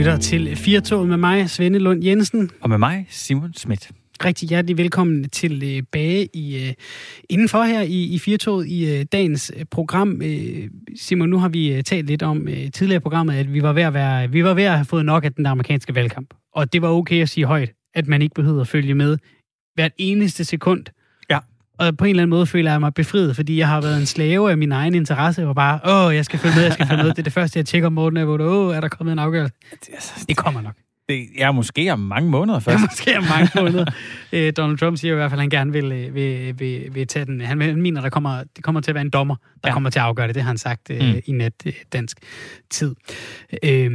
lytter til Firtoget med mig, Svende Lund Jensen. Og med mig, Simon Schmidt. Rigtig hjertelig velkommen tilbage i, uh, indenfor her i, i Firtoget i uh, dagens program. Simon, nu har vi talt lidt om tidligere i programmet, at vi var, ved at være, vi var ved at have fået nok af den amerikanske valgkamp. Og det var okay at sige højt, at man ikke behøvede at følge med hvert eneste sekund og på en eller anden måde føler jeg mig befriet, fordi jeg har været en slave af min egen interesse, og bare, åh, jeg skal følge med, jeg skal følge med. Det er det første, jeg tjekker om morgenen, hvor åh, er der kommet en afgørelse? Det kommer nok. Det er måske om mange måneder først. Ja, måske om mange måneder. øh, Donald Trump siger i hvert fald, at han gerne vil, øh, vil, vil, vil tage den. Han mener, der kommer, det kommer til at være en dommer, der ja. kommer til at afgøre det. Det har han sagt øh, mm. i net øh, dansk tid. Øh,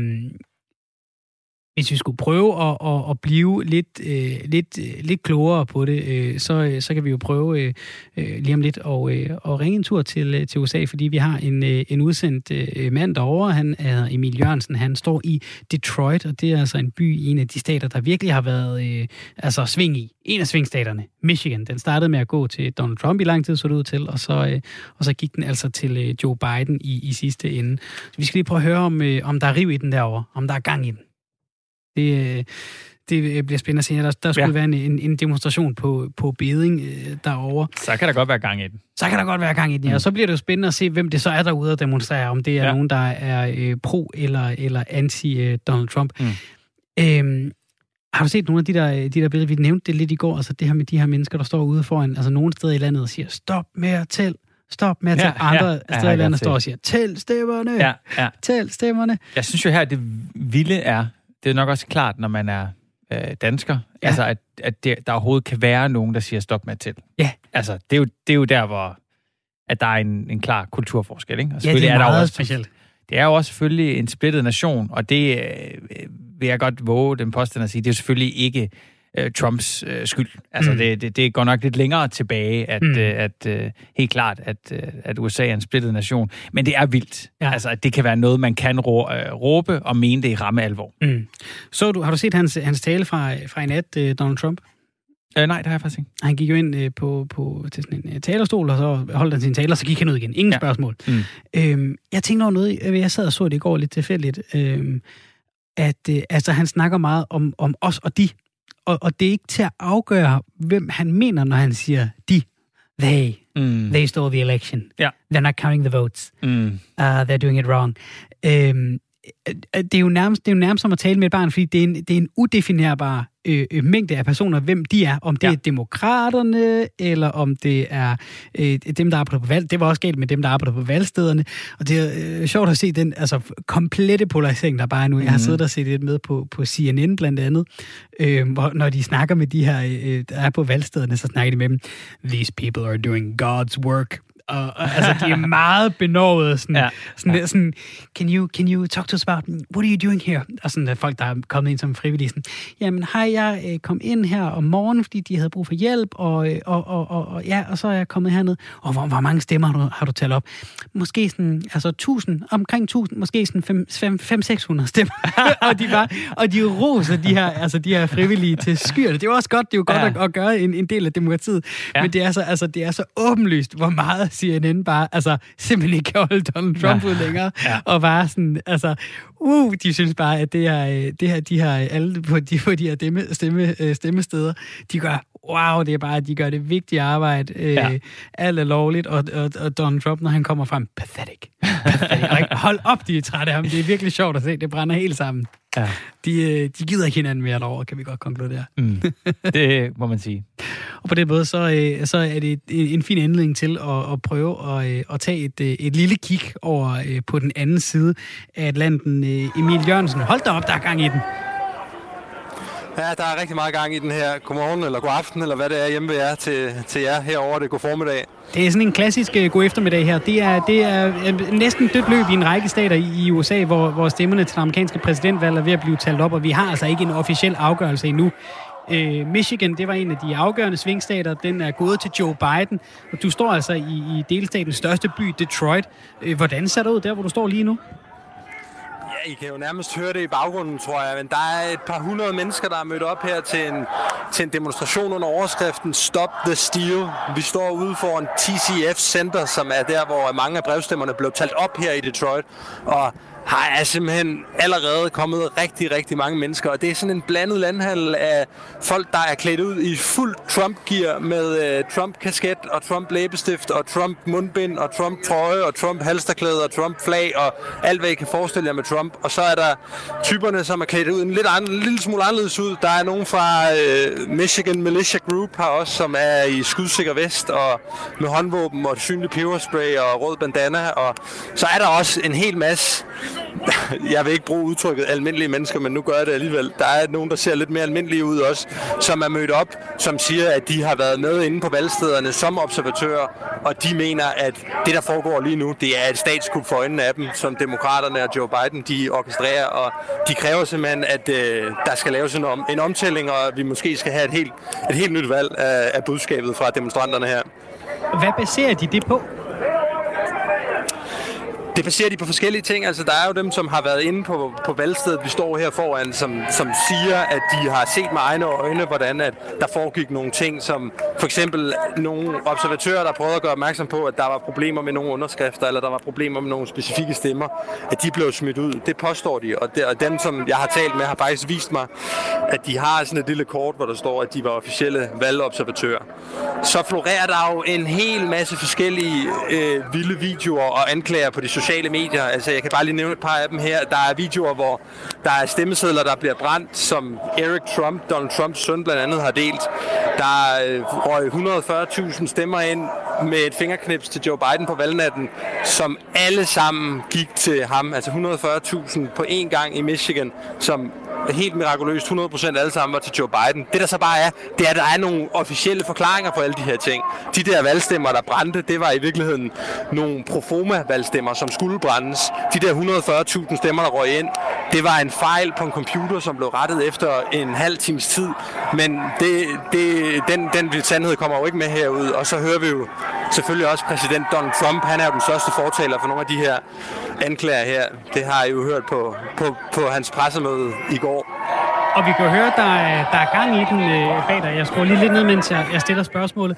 hvis vi skulle prøve at, at, at blive lidt, øh, lidt, øh, lidt klogere på det, øh, så, øh, så kan vi jo prøve øh, øh lige om lidt at, øh, at ringe en tur til, til USA, fordi vi har en, øh, en udsendt øh, mand derovre. Han er Emil Jørgensen. Han står i Detroit, og det er altså en by i en af de stater, der virkelig har været øh, altså sving i. En af svingstaterne, Michigan. Den startede med at gå til Donald Trump i lang tid, så det ud til, og så, øh, og så gik den altså til øh, Joe Biden i, i sidste ende. Så vi skal lige prøve at høre, om, øh, om der er riv i den derovre, om der er gang i den. Det, øh, det bliver spændende at se. Der, der skulle ja. være en, en demonstration på, på beding øh, derovre. Så kan der godt være gang i den. Så kan der godt være gang i den, ja. Mm. Og så bliver det jo spændende at se, hvem det så er derude og demonstrere. Om det er ja. nogen, der er øh, pro eller, eller anti-Donald øh, Trump. Mm. Øhm, har du set nogle af de der, de der billeder? Vi nævnte det lidt i går, altså det her med de her mennesker, der står ude foran, altså nogle steder i landet og siger, stop med at tælle, stop med at tage ja, andre ja, steder ja, i landet, står og siger, tæl stemmerne, ja, ja. tæl stemmerne. Jeg synes jo her, at det vilde er, det er nok også klart, når man er øh, dansker, ja. altså at, at det, der overhovedet kan være nogen, der siger stop med til. Ja. Altså, det er jo, det er jo der, hvor at der er en, en klar kulturforskel. Ikke? Og ja, det er, er meget der også, specielt. Det er jo også selvfølgelig en splittet nation, og det øh, vil jeg godt våge den påstand at sige, det er selvfølgelig ikke øh, Trumps øh, skyld. Altså, mm. det, det, det går nok lidt længere tilbage, at, mm. øh, at øh, helt klart, at, øh, at USA er en splittet nation. Men det er vildt. Ja. Altså, at det kan være noget, man kan rå, øh, råbe og mene det i ramme alvor. Mm. Så du, har du set hans, hans tale fra, fra i nat, øh, Donald Trump? Øh, nej, det har jeg faktisk ikke. Han gik jo ind øh, på, på, til sådan en øh, talerstol, og så holdt han sin tale, og så gik han ud igen. Ingen ja. spørgsmål. Mm. Øhm, jeg tænkte over noget, jeg sad og så det i går lidt tilfældigt, øhm, at øh, altså, han snakker meget om, om os og de og, og det er ikke til at afgøre, hvem han mener, når han siger de. They. Mm. They stole the election. Yeah. They're not counting the votes. Mm. Uh, they're doing it wrong. Øhm, det er jo nærmest, det er jo nærmest som at tale med et barn, fordi det er en, det er en udefinerbar øh, øh, mængde af personer, hvem de er. Om det ja. er demokraterne, eller om det er øh, dem, der arbejder på valg. Det var også galt med dem, der arbejder på valgstederne. Og det er øh, sjovt at se den altså, komplette polarisering, der bare er nu. Jeg har mhm. siddet og set lidt med på, på CNN blandt andet, øh, hvor, når de snakker med de her, øh, der er på valgstederne, så snakker de med dem. These people are doing God's work og, og altså, de er meget benovet, sådan, ja. sådan, ja. sådan, can you, can you talk to us about, what are you doing here? Og sådan, at folk, der er kommet ind som frivillige, sådan, jamen, hej, jeg øh, kom ind her om morgenen, fordi de havde brug for hjælp, og, øh, og, og, og, og ja, og så er jeg kommet herned, og hvor, hvor mange stemmer har du, har du talt op? Måske sådan, altså 1000, omkring 1000, måske sådan 500-600 stemmer. og de var, og de roser de her, altså de her frivillige til skyerne. Det er også godt, det er jo godt ja. at, at, gøre en, en del af demokratiet, ja. men det er, så, altså, det er så åbenlyst, hvor meget CNN bare altså, simpelthen ikke kan holde Donald Trump ja. ud længere, ja. og bare sådan, altså, uh, de synes bare, at det her, øh, det her de her alle på de, på de her stemme, stemme, øh, stemmesteder, de gør, wow, det er bare, at de gør det vigtige arbejde, øh, ja. alt er lovligt, og, og, og Donald Trump, når han kommer frem, pathetic. pathetic. Hold op, de er trætte af ham, det er virkelig sjovt at se, det brænder helt sammen. Ja. De, øh, de gider ikke hinanden mere derovre, kan vi godt konkludere. Mm. Det må man sige. og på den måde, så, øh, så er det en fin anledning til at, at prøve at, øh, at tage et, et lille kig over på den anden side af Atlanten. Emil Jørgensen, hold da op, der er gang i den. Ja, der er rigtig meget gang i den her. Godmorgen eller god aften, eller hvad det er hjemme ved jer til, til jer herovre. Det god formiddag. Det er sådan en klassisk øh, god eftermiddag her. Det er, det er øh, næsten dødt løb i en række stater i, USA, hvor, hvor stemmerne til den amerikanske præsidentvalg er ved at blive talt op, og vi har altså ikke en officiel afgørelse endnu. Uh, Michigan, det var en af de afgørende svingstater. Den er gået til Joe Biden, og du står altså i, i delstatens største by, Detroit. Hvordan ser det ud der, hvor du står lige nu? I kan jo nærmest høre det i baggrunden, tror jeg. Men der er et par hundrede mennesker, der er mødt op her til en, til en demonstration under overskriften Stop the Steal. Vi står ude for en TCF Center, som er der, hvor mange af brevstemmerne blev talt op her i Detroit. Og har er simpelthen allerede kommet rigtig, rigtig mange mennesker, og det er sådan en blandet landhandel af folk, der er klædt ud i fuld Trump-gear med øh, Trump-kasket og Trump-læbestift og Trump-mundbind og Trump-trøje og Trump-halsterklæde og Trump-flag og alt, hvad I kan forestille jer med Trump. Og så er der typerne, som er klædt ud en lidt andre, en lille smule anderledes ud. Der er nogen fra øh, Michigan Militia Group her også, som er i skudsikker vest og med håndvåben og synlig peberspray og rød bandana. Og så er der også en hel masse jeg vil ikke bruge udtrykket almindelige mennesker, men nu gør jeg det alligevel. Der er nogen, der ser lidt mere almindelige ud også, som er mødt op, som siger, at de har været med inde på valgstederne som observatører, og de mener, at det, der foregår lige nu, det er et statskup for øjnene af dem, som demokraterne og Joe Biden, de orkestrerer, og de kræver simpelthen, at øh, der skal laves en, om, en omtælling, og vi måske skal have et helt, et helt nyt valg af, af budskabet fra demonstranterne her. Hvad baserer de det på? Det baserer de på forskellige ting. Altså, der er jo dem, som har været inde på, på valgstedet, vi står her foran, som, som siger, at de har set med egne øjne, hvordan at der foregik nogle ting, som for eksempel nogle observatører, der prøvede at gøre opmærksom på, at der var problemer med nogle underskrifter, eller der var problemer med nogle specifikke stemmer, at de blev smidt ud. Det påstår de, og, det, og dem, som jeg har talt med, har faktisk vist mig, at de har sådan et lille kort, hvor der står, at de var officielle valgobservatører. Så florerer der jo en hel masse forskellige øh, vilde videoer og anklager på de sociale sociale medier. Altså, jeg kan bare lige nævne et par af dem her. Der er videoer, hvor der er stemmesedler, der bliver brændt, som Eric Trump, Donald Trumps søn blandt andet, har delt. Der øh, røg 140.000 stemmer ind med et fingerknips til Joe Biden på valgnatten, som alle sammen gik til ham. Altså 140.000 på én gang i Michigan, som helt mirakuløst 100% alle sammen var til Joe Biden. Det der så bare er, det er, at der er nogle officielle forklaringer på alle de her ting. De der valgstemmer, der brændte, det var i virkeligheden nogle proforma-valgstemmer, som skulle brændes. De der 140.000 stemmer, der røg ind, det var en fejl på en computer, som blev rettet efter en halv times tid. Men det, det, den, den sandhed kommer jo ikke med herud. Og så hører vi jo selvfølgelig også præsident Donald Trump. Han er jo den største fortaler for nogle af de her anklager her. Det har jeg jo hørt på, på, på hans pressemøde i går. Og vi kan høre, der er, der er gang i den øh, bag dig. Jeg skruer lige lidt ned, mens jeg, jeg stiller spørgsmålet.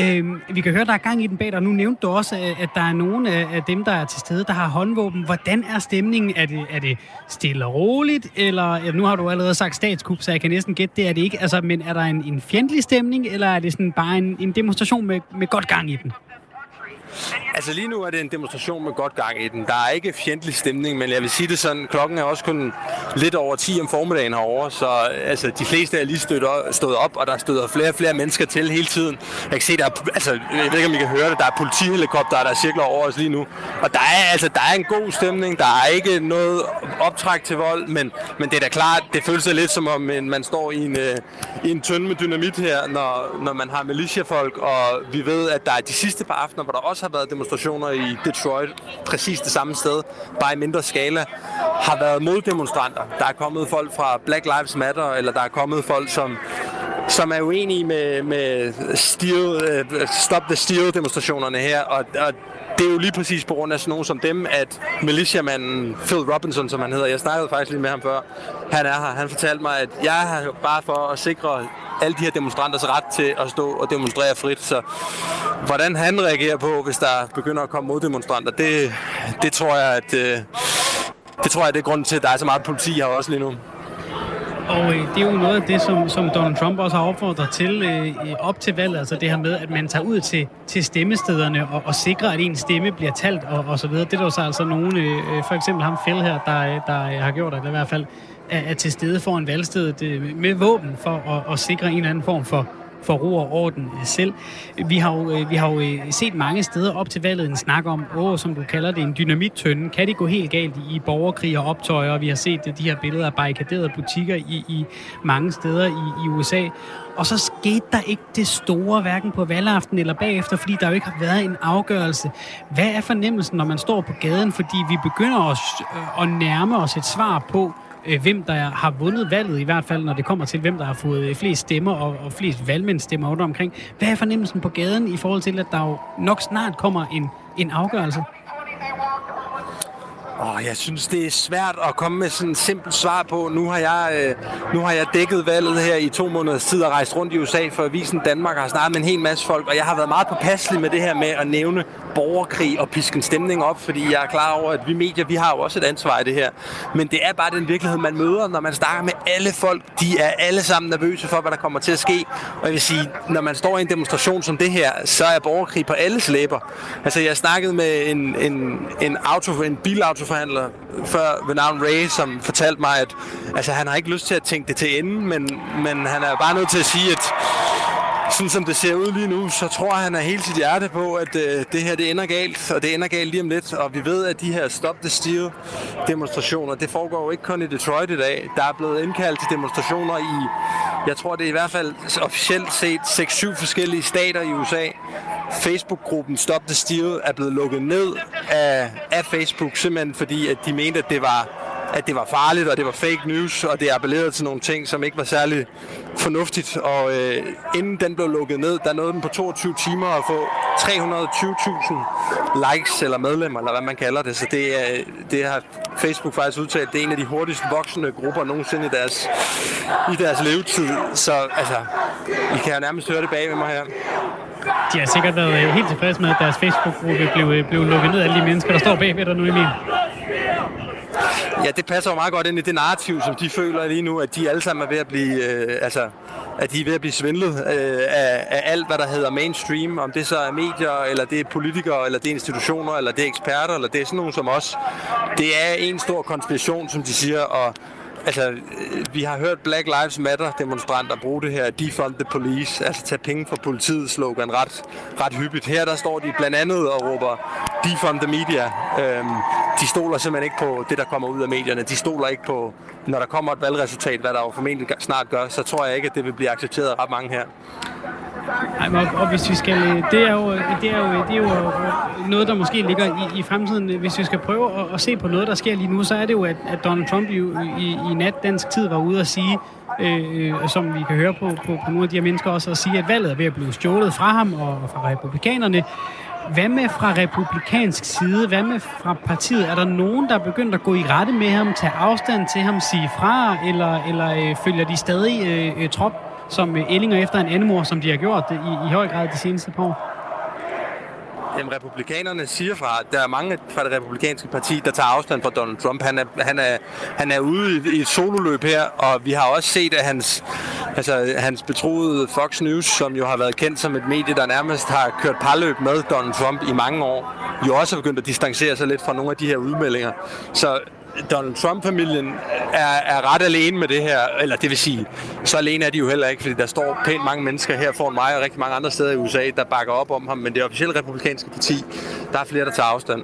Øh, vi kan høre, der er gang i den bag dig. Nu nævnte du også, øh, at der er nogle af dem, der er til stede, der har håndvåben. Hvordan er stemningen? Er det, er det stille og roligt? Eller ja, nu har du allerede sagt statskup, så jeg kan næsten gætte, det er det ikke. Altså, men er der en, en fjendtlig stemning, eller er det sådan bare en, en demonstration med, med godt gang i den? Altså lige nu er det en demonstration med godt gang i den. Der er ikke fjendtlig stemning, men jeg vil sige det sådan, klokken er også kun lidt over 10 om formiddagen herovre, så altså, de fleste er lige stået op, og der støder flere og flere mennesker til hele tiden. Jeg kan se, der er, altså, jeg ved ikke, om I kan høre det, der er politihelikopter, der cirkler over os lige nu. Og der er, altså, der er en god stemning, der er ikke noget optræk til vold, men, men det er da klart, det føles lidt som om man står i en, øh, i en tønde med dynamit her, når, når man har militiafolk, og vi ved, at der er de sidste par aftener, hvor der også har været demonstrationer i Detroit, præcis det samme sted, bare i mindre skala, har været moddemonstranter. Der er kommet folk fra Black Lives Matter, eller der er kommet folk, som som er uenige med, med steel, uh, øh, Stop the Steal demonstrationerne her, og, og det er jo lige præcis på grund af sådan nogen som dem, at militiamanden Phil Robinson, som han hedder, jeg snakkede faktisk lige med ham før, han er her. Han fortalte mig, at jeg er her bare for at sikre alle de her demonstranters ret til at stå og demonstrere frit. Så hvordan han reagerer på, hvis der begynder at komme moddemonstranter, det, det tror jeg, at øh, det tror jeg, det er grunden til, at der er så meget politi her også lige nu. Og øh, det er jo noget af det, som, som Donald Trump også har opfordret til øh, op til valget, altså det her med, at man tager ud til, til stemmestederne og, og sikrer, at ens stemme bliver talt og, og så videre. Det er der så altså nogen, øh, øh, for eksempel ham Phil her, der, øh, der øh, har gjort, eller i hvert fald er, er til stede for en valgsted øh, med våben for at, at sikre en eller anden form for for ro og orden selv. Vi har jo, øh, vi har jo øh, set mange steder op til valget en snak om, åh, som du kalder det, en dynamittønde. Kan det gå helt galt i borgerkrig og optøjer? Vi har set øh, de her billeder af barrikaderede butikker i, i mange steder i, i USA. Og så skete der ikke det store, hverken på valgaften eller bagefter, fordi der jo ikke har været en afgørelse. Hvad er fornemmelsen, når man står på gaden? Fordi vi begynder os at nærme os et svar på, øh, hvem der har vundet valget, i hvert fald når det kommer til, hvem der har fået øh, flest stemmer og, og flest valgmændstemmer rundt omkring. Hvad er fornemmelsen på gaden i forhold til, at der jo nok snart kommer en, en afgørelse? Oh, jeg synes, det er svært at komme med sådan et simpelt svar på. Nu har, jeg, øh, nu har jeg dækket valget her i to måneders tid og rejst rundt i USA for Avisen Danmark og har snakket med en hel masse folk, og jeg har været meget påpasselig med det her med at nævne borgerkrig og piske en stemning op, fordi jeg er klar over, at vi medier, vi har jo også et ansvar i det her. Men det er bare den virkelighed, man møder, når man snakker med alle folk. De er alle sammen nervøse for, hvad der kommer til at ske. Og jeg vil sige, når man står i en demonstration som det her, så er borgerkrig på alles læber. Altså, jeg snakkede med en, en, en, auto, en autoforhandler før ved navn Ray, som fortalte mig, at altså, han har ikke lyst til at tænke det til ende, men, men han er bare nødt til at sige, at sådan som det ser ud lige nu, så tror han er helt sit hjerte på, at øh, det her det ender galt, og det ender galt lige om lidt. Og vi ved, at de her Stop the Steal demonstrationer, det foregår jo ikke kun i Detroit i dag. Der er blevet indkaldt til demonstrationer i, jeg tror det er i hvert fald officielt set 6-7 forskellige stater i USA. Facebook-gruppen Stop the Steal er blevet lukket ned af, af Facebook, simpelthen fordi, at de mente, at det var at det var farligt, og det var fake news, og det appellerede til nogle ting, som ikke var særlig fornuftigt. Og øh, inden den blev lukket ned, der nåede den på 22 timer at få 320.000 likes eller medlemmer, eller hvad man kalder det. Så det, er, det har Facebook faktisk udtalt, det er en af de hurtigst voksende grupper nogensinde i deres, i deres levetid. Så altså, I kan jo nærmest høre det bag ved mig her. De har sikkert været øh, helt tilfredse med, at deres Facebook-gruppe blev, øh, blev lukket ned af alle de mennesker, der står bagved dig nu, Emil. Ja, det passer jo meget godt ind i det narrativ, som de føler lige nu, at de alle sammen er ved at blive, øh, altså, at de er ved at blive svindlet øh, af, af alt, hvad der hedder mainstream, om det så er medier, eller det er politikere, eller det er institutioner, eller det er eksperter, eller det er sådan nogen som os. Det er en stor konspiration, som de siger, og Altså, øh, vi har hørt Black Lives Matter demonstranter bruge det her defund the police, altså tage penge fra politiet slogan ret, ret hyppigt. Her der står de blandt andet og råber defund the media. Øhm, de stoler simpelthen ikke på det, der kommer ud af medierne. De stoler ikke på, når der kommer et valgresultat, hvad der jo formentlig snart gør, så tror jeg ikke, at det vil blive accepteret af ret mange her. Ej, og, og hvis vi skal, det er jo, det er jo, det er jo noget, der måske ligger i, i fremtiden. Hvis vi skal prøve at, at se på noget, der sker lige nu, så er det jo, at, at Donald Trump i, i, i nat dansk tid var ude at sige, øh, øh som vi kan høre på, på, på nogle af de her mennesker også, at sige, at valget er ved at blive stjålet fra ham og fra republikanerne. Hvad med fra republikansk side? Hvad med fra partiet? Er der nogen, der er begyndt at gå i rette med ham, tage afstand til ham, sige fra, eller, eller øh, følger de stadig øh, øh trop som ællinger efter en andemor, som de har gjort i, i høj grad de seneste par år? Jamen, republikanerne siger fra, at der er mange fra det republikanske parti, der tager afstand fra Donald Trump. Han er, han er, han er ude i, i et sololøb her, og vi har også set, at hans, altså, hans betroede Fox News, som jo har været kendt som et medie, der nærmest har kørt parløb med Donald Trump i mange år, jo også er begyndt at distancere sig lidt fra nogle af de her udmeldinger. Så Donald Trump-familien er, er ret alene med det her, eller det vil sige, så alene er de jo heller ikke, fordi der står pænt mange mennesker her foran mig og rigtig mange andre steder i USA, der bakker op om ham, men det officielle republikanske parti, der er flere, der tager afstand.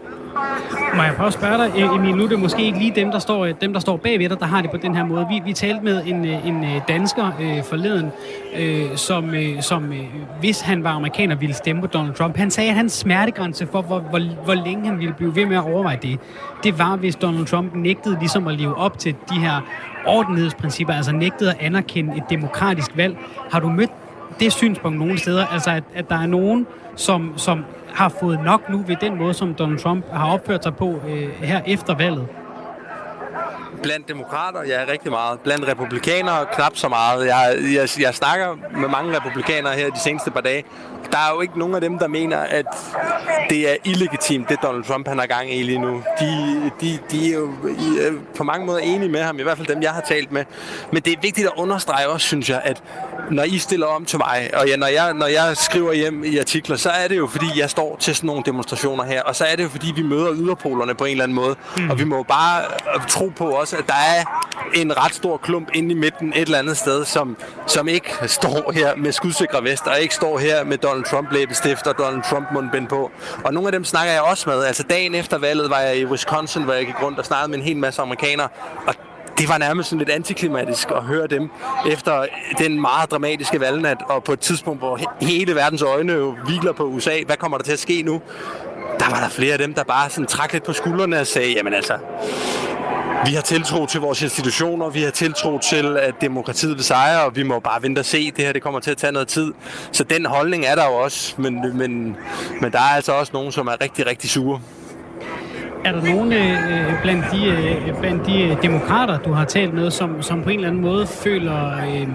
Må jeg prøve at spørge dig, e- Emil, nu er det måske ikke lige dem, der står, øh, dem, der står bagved dig, der har det på den her måde. Vi, vi talte med en, øh, en øh, dansker øh, forleden, øh, som, øh, som øh, hvis han var amerikaner, ville stemme på Donald Trump. Han sagde, at hans smertegrænse for, hvor, hvor, hvor længe han ville blive ved med at overveje det, det var, hvis Donald Trump nægtede ligesom at leve op til de her ordentlighedsprincipper, altså nægtede at anerkende et demokratisk valg. Har du mødt det synspunkt nogle steder, altså at, at der er nogen, som, som har fået nok nu ved den måde, som Donald Trump har opført sig på øh, her efter valget? Blandt demokrater, ja, rigtig meget. Blandt republikanere, knap så meget. Jeg, jeg, jeg snakker med mange republikanere her de seneste par dage. Der er jo ikke nogen af dem, der mener, at det er illegitimt, det Donald Trump han har gang i lige nu. De, de, de er jo er på mange måder enige med ham, i hvert fald dem, jeg har talt med. Men det er vigtigt at understrege også, synes jeg, at når I stiller om til mig, og ja, når, jeg, når jeg skriver hjem i artikler, så er det jo, fordi jeg står til sådan nogle demonstrationer her, og så er det jo, fordi vi møder yderpolerne på en eller anden måde. Mm. Og vi må bare tro på også, at der er en ret stor klump inde i midten et eller andet sted, som, som ikke står her med skudsikre vest, og ikke står her med Donald Trump læbestift og Donald Trump mundbind på. Og nogle af dem snakker jeg også med. Altså dagen efter valget var jeg i Wisconsin, hvor jeg gik rundt og snakkede med en hel masse amerikanere, og det var nærmest sådan lidt antiklimatisk at høre dem efter den meget dramatiske valgnat, og på et tidspunkt, hvor hele verdens øjne jo hviler på USA. Hvad kommer der til at ske nu? Der var der flere af dem, der bare sådan trak lidt på skuldrene og sagde, jamen altså, vi har tiltro til vores institutioner, vi har tiltro til, at demokratiet vil sejre, og vi må bare vente og se. Det her det kommer til at tage noget tid. Så den holdning er der jo også, men, men, men der er altså også nogen, som er rigtig, rigtig sure. Er der nogen øh, øh blandt de, øh, blandt de øh, demokrater, du har talt med, som, som på en eller anden måde føler... Øh,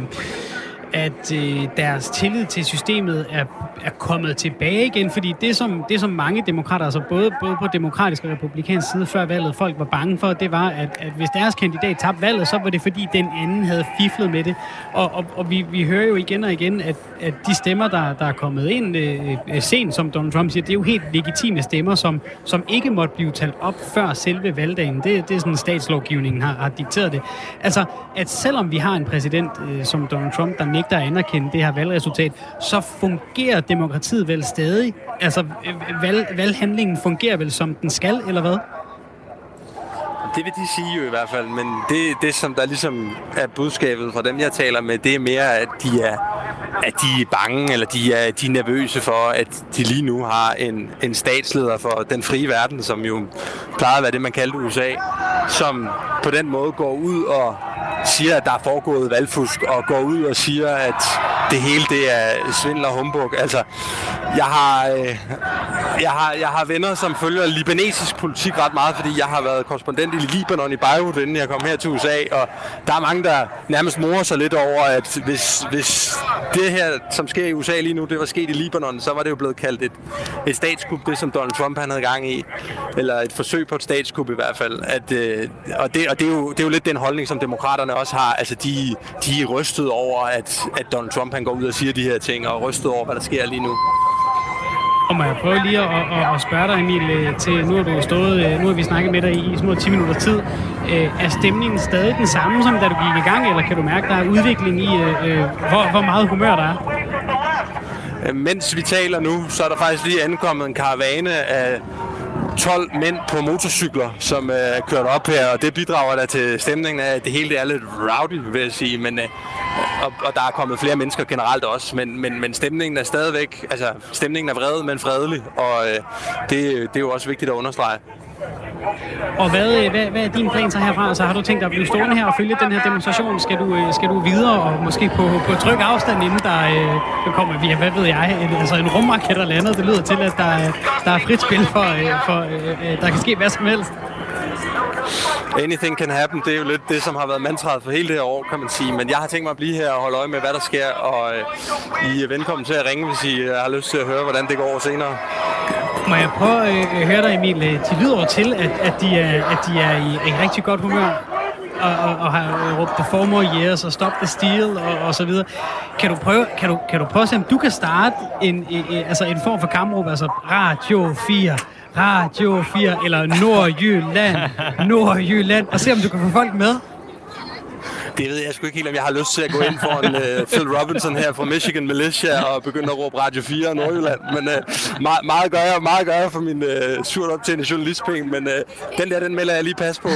at øh, deres tillid til systemet er, er kommet tilbage igen, fordi det som, det som mange demokrater, altså både, både på demokratisk og republikansk side før valget, folk var bange for, det var, at, at hvis deres kandidat tabte valget, så var det fordi den anden havde fiflet med det. Og, og, og vi, vi hører jo igen og igen, at, at de stemmer, der, der er kommet ind øh, øh sent, som Donald Trump siger, det er jo helt legitime stemmer, som, som ikke måtte blive talt op før selve valgdagen. Det, det er sådan, statslovgivningen har, har dikteret det. Altså, at selvom vi har en præsident øh, som Donald Trump, der nægter at anerkende det her valgresultat, så fungerer demokratiet vel stadig? Altså, valg, valghandlingen fungerer vel som den skal, eller hvad? Det vil de sige jo i hvert fald, men det, det som der ligesom er budskabet fra dem, jeg taler med, det er mere, at de er, at de er bange, eller de er, de er nervøse for, at de lige nu har en, en statsleder for den frie verden, som jo plejer at være det, man kaldte USA, som på den måde går ud og siger, at der er foregået valgfusk, og går ud og siger, at det hele det er svindel og humbug. Altså, jeg har, øh, jeg, har, jeg har venner, som følger libanesisk politik ret meget, fordi jeg har været korrespondent i Libanon i Beirut, inden jeg kom her til USA, og der er mange, der nærmest morer sig lidt over, at hvis, hvis det her, som sker i USA lige nu, det var sket i Libanon, så var det jo blevet kaldt et, et statskup, det som Donald Trump han havde gang i, eller et forsøg på et statskup i hvert fald. At, øh, og det, og det, er jo, det er jo lidt den holdning, som demokraterne også har. Altså, de, de er rystet over, at, at Donald Trump han går ud og siger de her ting, og rystet over, hvad der sker lige nu. Og må jeg prøve lige at, at, at spørge dig, Emil, øh, til nu har du stået, øh, nu har vi snakket med dig i, i små 10 minutter tid. Øh, er stemningen stadig den samme, som da du gik i gang, eller kan du mærke, der er udvikling i, hvor, hvor meget humør der er? Mens vi taler nu, så er der faktisk lige ankommet en karavane af 12 mænd på motorcykler, som øh, er kørt op her, og det bidrager da til stemningen af, at det hele er lidt rowdy, vil jeg sige. Men, øh, og, og der er kommet flere mennesker generelt også, men, men, men stemningen er stadigvæk, altså stemningen er vred, men fredelig, og øh, det, det er jo også vigtigt at understrege. Og hvad, øh, hvad, hvad er din plan så herfra? Så har du tænkt dig at blive stående her og følge den her demonstration? Skal du, øh, skal du videre og måske på, på tryg afstand, inden der, øh, der kommer, via, hvad ved jeg, en, altså en rumraket eller lander? Det lyder til, at der, der er frit spil for, øh, for der kan ske hvad som helst. Anything can happen, det er jo lidt det, som har været mantraet for hele det her år, kan man sige. Men jeg har tænkt mig at blive her og holde øje med, hvad der sker, og øh, I er velkommen til at ringe, hvis I har lyst til at høre, hvordan det går senere. Må jeg prøve øh, at øh, høre dig, Emil? Øh, de lyder til, at, at, de er, at de er i en rigtig godt humør og, og, og har øh, råbt The Four More Years og Stop the Steal og, og så videre. Kan du prøve, kan du, kan du prøve at se, om du kan starte en, en, altså en form for kampråb, altså Radio 4, Radio 4 eller Nordjylland, Nordjylland, og se om du kan få folk med? Det ved jeg sgu ikke helt, om jeg har lyst til at gå ind for en uh, øh, Phil Robinson her fra Michigan Militia og begynde at råbe Radio 4 og Nordjylland. Men øh, uh, meget, meget, gør jeg, meget gør jeg for min uh, surt optjente journalistpenge, men uh, den der, den melder jeg lige pas på.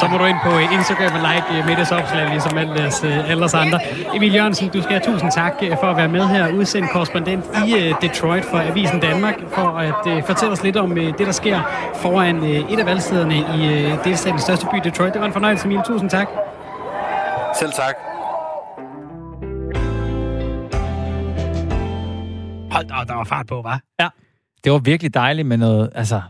Så må du ind på Instagram og like uh, Midtes opslag, ligesom ellers, uh, ellers andre. Emil Jørgensen, du skal have tusind tak for at være med her, udsendt korrespondent i uh, Detroit for Avisen Danmark, for at uh, fortælle os lidt om uh, det, der sker foran uh, et af valgstederne i uh, delstatens største by, Detroit. Det var en fornøjelse, Emil. Tusind tak. Selv tak. Hold da, der var fart på, var. Ja. Det var virkelig dejligt med noget, altså,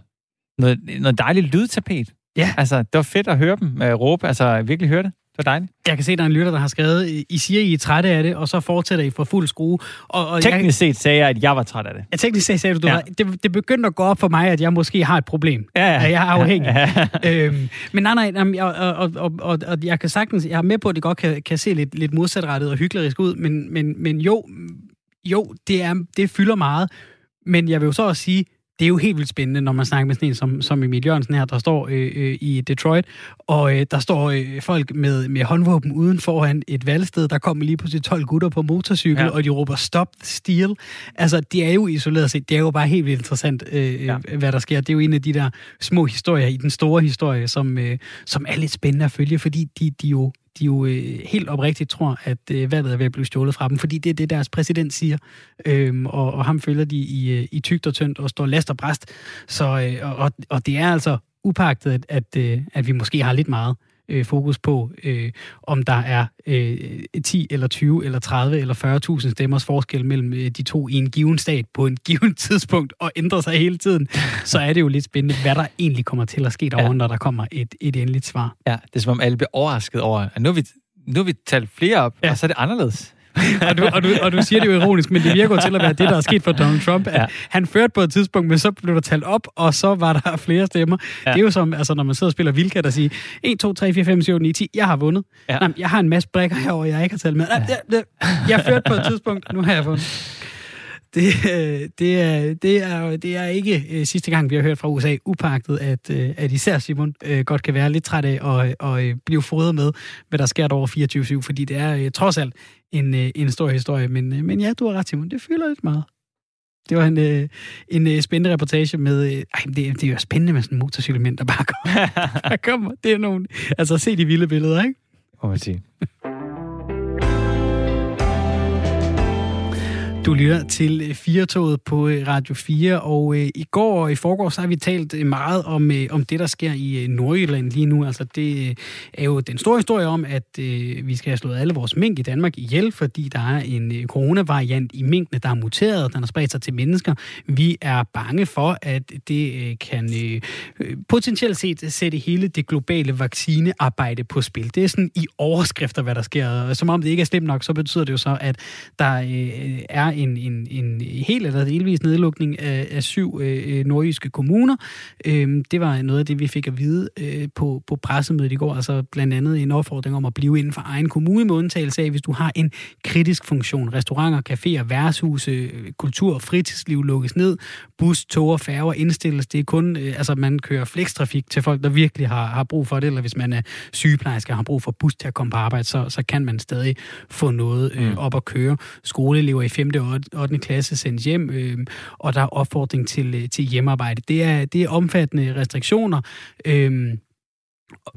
noget, noget dejligt lydtapet. Ja. Altså, det var fedt at høre dem uh, råbe, altså virkelig høre det. Det var dejligt. Jeg kan se, der er en lytter, der har skrevet, I siger, I er trætte af det, og så fortsætter I for fuld skrue. Og, og teknisk jeg, set sagde jeg, at jeg var træt af det. Ja, teknisk set sagde du, du ja. var, det, det begyndte at gå op for mig, at jeg måske har et problem. Ja, ja. At jeg er afhængig. Ja, ja. øhm, men nej, nej, og, og, og, og, og jeg kan sagtens, jeg er med på, at det godt kan, kan se lidt, lidt modsatrettet og hyklerisk ud, men, men, men jo, jo det, er, det fylder meget. Men jeg vil jo så også sige, det er jo helt vildt spændende, når man snakker med sådan en som, som Emil Jørgensen her, der står øh, øh, i Detroit, og øh, der står øh, folk med, med håndvåben uden foran et valgsted, der kommer lige pludselig 12 gutter på motorcykel, ja. og de råber stop steal. Altså, det er jo isoleret set, det er jo bare helt vildt interessant, øh, ja. hvad der sker. Det er jo en af de der små historier i den store historie, som, øh, som er lidt spændende at følge, fordi de, de jo de jo øh, helt oprigtigt tror, at øh, valget er ved at blive stjålet fra dem, fordi det er det, deres præsident siger. Øhm, og, og ham følger de i, øh, i tygt og tyndt og står last og bræst. Så, øh, og, og det er altså upagtet, at, at, øh, at vi måske har lidt meget øh, fokus på, øh, om der er øh, 10 eller 20 eller 30 eller 40.000 stemmers forskel mellem øh, de to i en given stat på en given tidspunkt og ændrer sig hele tiden, så er det jo lidt spændende, hvad der egentlig kommer til at ske derovre, ja. når der kommer et, et endeligt svar. Ja, det er som om alle bliver overrasket over, at nu har vi, nu har vi talt flere op, ja. og så er det anderledes og, du, og, du, og du siger det jo ironisk, men det virker til at være det, der er sket for Donald Trump. At ja. Han førte på et tidspunkt, men så blev der talt op, og så var der flere stemmer. Ja. Det er jo som, altså, når man sidder og spiller vildkat og siger, 1, 2, 3, 4, 5, 7, 8, 9, 10, jeg har vundet. Ja. Nej, jeg har en masse brækker herovre, jeg ikke har talt med. Ja. Jeg, jeg førte på et tidspunkt, nu har jeg vundet. Det, øh, det, er, det, er, det er ikke øh, sidste gang, vi har hørt fra USA, upagtet, at, øh, at især Simon godt kan være lidt træt af at, at, blive fodret med, hvad der sker over 24-7, fordi det er trods alt en, en stor historie. Men, men ja, du har ret, Simon. Det fylder lidt meget. Det var en, øh, en øh, spændende reportage med... Øh, ej, det, det er jo spændende med sådan en motorcykelmænd, der bare kommer. der kommer. Det er nogle... Altså, se de vilde billeder, ikke? Må man sige. Du lytter til øh, Firetoget på øh, Radio 4, og øh, i går og i forgår så har vi talt øh, meget om, øh, om det, der sker i øh, Nordjylland lige nu. Altså det øh, er jo den store historie om, at øh, vi skal have slået alle vores mink i Danmark ihjel, fordi der er en øh, coronavariant i minkene, der er muteret, den har spredt sig til mennesker. Vi er bange for, at det øh, kan øh potentielt set sætte hele det globale vaccinearbejde på spil. Det er sådan i overskrifter, hvad der sker. Som om det ikke er slemt nok, så betyder det jo så, at der øh, er en, en, en helt eller delvis nedlukning af, af syv øh, nordjyske kommuner. Øh, det var noget af det, vi fik at vide øh, på, på pressemødet i går. Altså blandt andet en opfordring om at blive inden for egen kommune med undtagelse af, hvis du har en kritisk funktion. Restauranter, caféer, værtshuse, kultur og fritidsliv lukkes ned. Bus, tog og færger indstilles. Det er kun, øh, altså man kører flekstrafik til folk, der virkelig har, har brug for det, eller hvis man er sygeplejerske og har brug for bus til at komme på arbejde, så, så kan man stadig få noget øh, mm. op at køre. Skoleelever i 5. og 8. klasse sendes hjem, øh, og der er opfordring til, øh, til hjemmearbejde. Det er, det er omfattende restriktioner. Øh,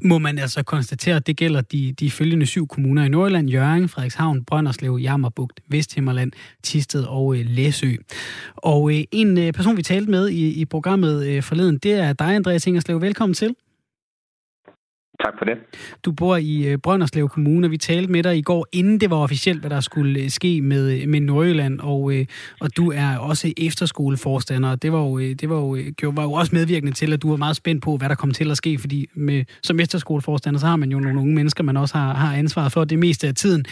må man altså konstatere, at det gælder de, de følgende syv kommuner i Nordjylland, Jørgen, Frederikshavn, Brønderslev, Jammerbugt, Vesthimmerland, Tisted og øh, Læsø. Og øh, en øh, person, vi talte med i, i programmet øh, forleden, det er dig, Andreas Ingerslev. Velkommen til. Tak for det. Du bor i øh, Brønderslev Kommune, og vi talte med dig i går, inden det var officielt, hvad der skulle øh, ske med, med Nordjylland, og, øh, og du er også efterskoleforstander, og det var, jo, det var, jo, var jo også medvirkende til, at du var meget spændt på, hvad der kom til at ske, fordi med, som efterskoleforstander, så har man jo nogle unge mennesker, man også har, har ansvaret for det meste af tiden.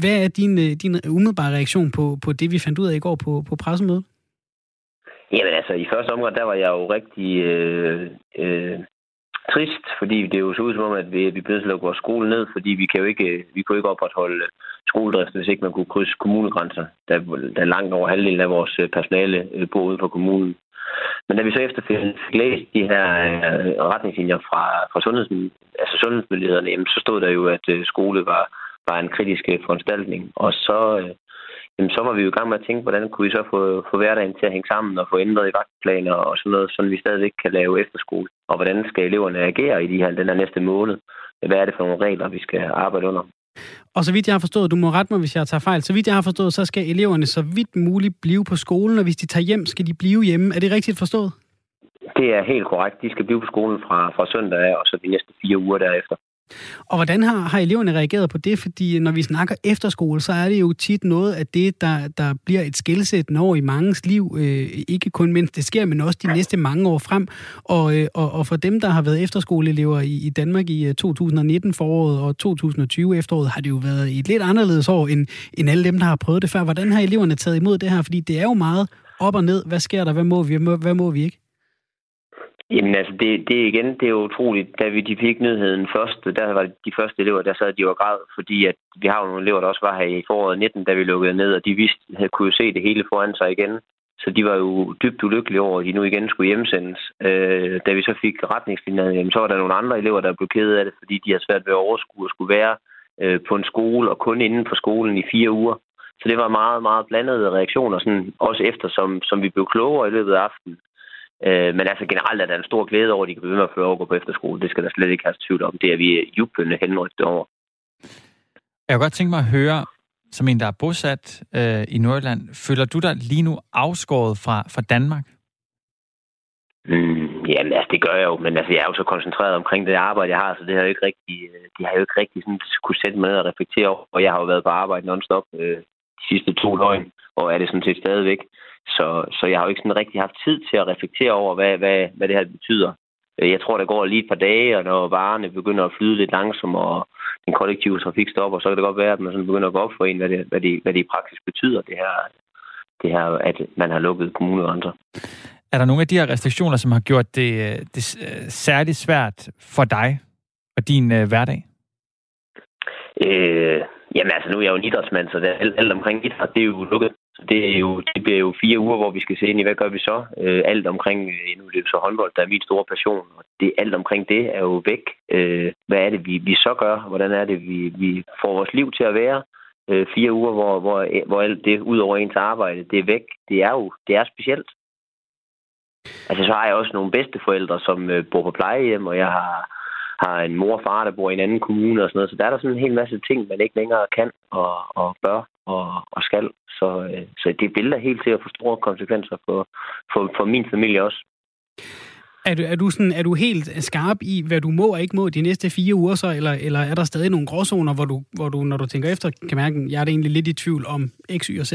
hvad er din, din umiddelbare reaktion på, på det, vi fandt ud af i går på, på pressemødet? Jamen altså, i første omgang, der var jeg jo rigtig øh, øh, trist, fordi det jo så ud som om, at vi, vi bliver nødt til at lukke vores skole ned, fordi vi kan jo ikke, øh, vi kunne ikke opretholde øh, skoledrift, hvis ikke man kunne krydse kommunegrænser, da, da langt over halvdelen af vores øh, personale bor uden for kommunen. Men da vi så efterfølgende fik læst de her retningslinjer fra, fra sundheds, altså sundhedsmyndighederne, jamen, så stod der jo, at skole var, var en kritisk foranstaltning. Og så, jamen, så var vi jo i gang med at tænke, hvordan kunne vi så få, få hverdagen til at hænge sammen og få ændret i vagtplaner og sådan noget, så vi stadigvæk kan lave efterskole. Og hvordan skal eleverne agere i de her, den her næste måned? Hvad er det for nogle regler, vi skal arbejde under? Og så vidt jeg har forstået, du må rette mig, hvis jeg tager fejl, så vidt jeg har forstået, så skal eleverne så vidt muligt blive på skolen, og hvis de tager hjem, skal de blive hjemme. Er det rigtigt forstået? Det er helt korrekt. De skal blive på skolen fra, fra søndag og så de næste fire uger derefter. Og hvordan har, har eleverne reageret på det? Fordi når vi snakker efterskole, så er det jo tit noget af det, der, der bliver et skældsættende år i mangens liv. Øh, ikke kun mens det sker, men også de næste mange år frem. Og, øh, og, og for dem, der har været efterskoleelever i, i Danmark i 2019 øh, foråret og 2020 efteråret, har det jo været et lidt anderledes år end, end alle dem, der har prøvet det før. Hvordan har eleverne taget imod det her? Fordi det er jo meget op og ned. Hvad sker der? Hvad må vi? Hvad må vi ikke? Jamen altså, det, det igen, det er utroligt. Da vi de fik nyheden først, der var de første elever, der sad de var græd, fordi at vi har jo nogle elever, der også var her i foråret 19, da vi lukkede ned, og de vidste, at kunne jo se det hele foran sig igen. Så de var jo dybt ulykkelige over, at de nu igen skulle hjemsendes. Øh, da vi så fik retningslinjerne, jamen, så var der nogle andre elever, der blev ked af det, fordi de har svært ved at overskue at skulle være øh, på en skole og kun inden for skolen i fire uger. Så det var meget, meget blandede reaktioner, sådan, også efter som, som vi blev klogere i løbet af aftenen. Øh, men altså generelt er der en stor glæde over, at de kan blive med at føre over på efterskole. Det skal der slet ikke have tvivl om. Det er vi jublende henrygtet over. Jeg kunne godt tænke mig at høre, som en, der er bosat øh, i Nordjylland, føler du dig lige nu afskåret fra, fra Danmark? Mm, Jamen, altså, det gør jeg jo, men altså, jeg er jo så koncentreret omkring det arbejde, jeg har, så det har jo ikke rigtig, det har jo ikke rigtig sådan, kunne sætte mig ned og reflektere over, og jeg har jo været på arbejde non-stop øh, de sidste to døgn, og er det sådan set stadigvæk. Så, så jeg har jo ikke sådan rigtig haft tid til at reflektere over, hvad, hvad, hvad det her betyder. Øh, jeg tror, der går lige et par dage, og når varerne begynder at flyde lidt langsomt, og den kollektive trafik stopper, så kan det godt være, at man sådan begynder at gå op for en, hvad det, hvad det, hvad det i praksis betyder, det her, det her, at man har lukket kommunegrænser. Er der nogle af de her restriktioner, som har gjort det, øh, det øh, særligt svært for dig og din uh, hverdag? Øh, jamen altså, nu er jeg jo en idrætsmand, så det er alt, alt omkring idræt, det er jo lukket. Så det, er jo, det bliver jo fire uger, hvor vi skal se ind i, hvad gør vi så? Øh, alt omkring, nu er så håndbold, der er min store passion, og det, alt omkring det er jo væk. Øh, hvad er det, vi, vi så gør? Hvordan er det, vi, vi får vores liv til at være? Øh, fire uger, hvor, hvor, hvor alt det, ud over ens arbejde, det er væk. Det er jo det er specielt. Altså, så har jeg også nogle bedsteforældre, som øh, bor på plejehjem, og jeg har, har en mor og far, der bor i en anden kommune og sådan noget. Så der er der sådan en hel masse ting, man ikke længere kan og, og bør og, og skal. Så, øh, så det billeder helt til at få store konsekvenser for, for, for min familie også. Er du, er, du sådan, er du helt skarp i, hvad du må og ikke må de næste fire uger så, eller, eller er der stadig nogle gråzoner, hvor du, hvor du, når du tænker efter, kan mærke, at jeg er egentlig lidt i tvivl om X, Y og Z?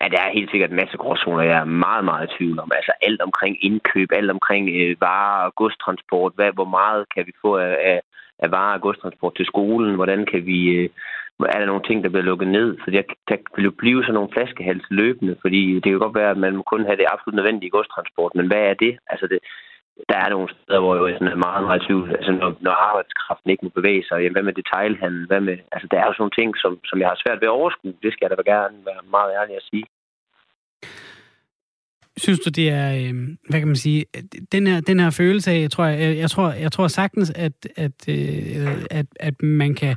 Ja, der er helt sikkert en masse gråzoner, jeg er meget, meget i tvivl om. Altså alt omkring indkøb, alt omkring øh, varer og godstransport. Hvad, hvor meget kan vi få af, af, af varer og godstransport til skolen? Hvordan kan vi... Øh, er der nogle ting, der bliver lukket ned? Så der, der vil jo blive sådan nogle flaskehals løbende, fordi det kan godt være, at man kun have det absolut nødvendige godstransport. Men hvad er det? Altså det, der er nogle steder, hvor jeg er meget, meget tvivl. Altså, når, når arbejdskraften ikke må bevæge sig, jamen, hvad med detailhandel? Hvad med, altså, der er jo sådan nogle ting, som, som jeg har svært ved at overskue. Det skal jeg da gerne være meget ærlig at sige. Synes du, det er, øh, hvad kan man sige, den her, den her følelse af, jeg tror, jeg, jeg tror, jeg tror sagtens, at, at, øh, at, at man kan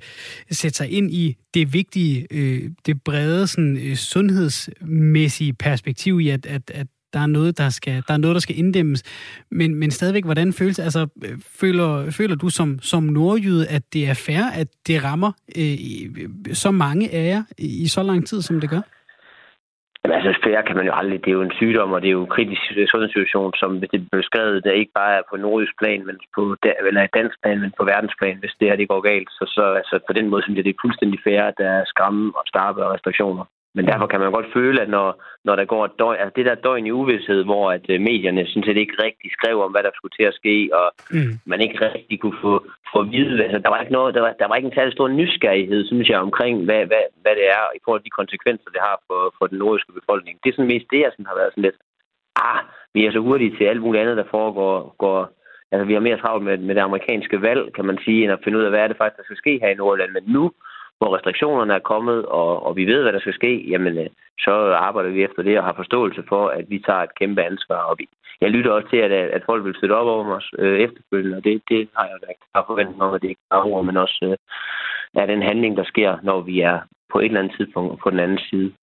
sætte sig ind i det vigtige, øh, det brede sådan, øh, sundhedsmæssige perspektiv i, at, at, at der er noget, der skal, der er noget, der skal inddæmmes. Men, men stadigvæk, hvordan føles altså, øh, føler, føler du som, som nordjyde, at det er fair, at det rammer øh, øh så mange af jer i så lang tid, som det gør? Jamen, altså, fair kan man jo aldrig. Det er jo en sygdom, og det er jo en kritisk sundhedssituation, som hvis det bliver skrevet, der ikke bare er på nordisk plan, men på, eller dansk plan, men på verdensplan, hvis det her det går galt. Så, så altså, på den måde synes jeg, det er fuldstændig fair, at der er skræmme og starpe og restriktioner. Men derfor kan man godt føle, at når, når der går et døgn, altså det der døgn i uvidshed, hvor at øh, medierne synes set ikke rigtig skrev om, hvad der skulle til at ske, og mm. man ikke rigtig kunne få, få at vide, altså der var ikke noget, der var, der var ikke en særlig stor nysgerrighed, synes jeg, omkring, hvad, hvad, hvad det er, i forhold til de konsekvenser, det har for, for den nordiske befolkning. Det er sådan mest det, jeg sådan har været sådan lidt, ah, vi er så hurtige til alt muligt andet, der foregår, går, altså vi har mere travlt med, med det amerikanske valg, kan man sige, end at finde ud af, hvad er det faktisk, der skal ske her i Nordland. Men nu hvor restriktionerne er kommet, og, og vi ved, hvad der skal ske, jamen øh, så arbejder vi efter det og har forståelse for, at vi tager et kæmpe ansvar. Og vi, jeg lytter også til, at, øh, at folk vil støtte op over os øh, efterfølgende, og det, det har jeg da ikke forventet om, at det ikke er ord, men også øh, er den handling, der sker, når vi er på et eller andet tidspunkt på den anden side.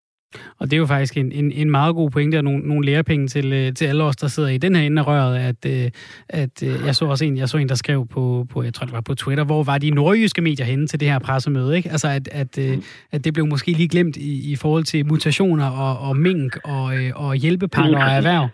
Og det er jo faktisk en, en, en meget god pointe og nogle, nogle lærepenge til, øh, til alle os, der sidder i den her ende af røret, at, øh, at øh, jeg så også en, jeg så en, der skrev på, på, jeg tror det var på Twitter, hvor var de nordjyske medier henne til det her pressemøde, ikke? Altså at, at, mm. at det blev måske lige glemt i, i forhold til mutationer og, og mink og, og hjælpepakker og erhverv.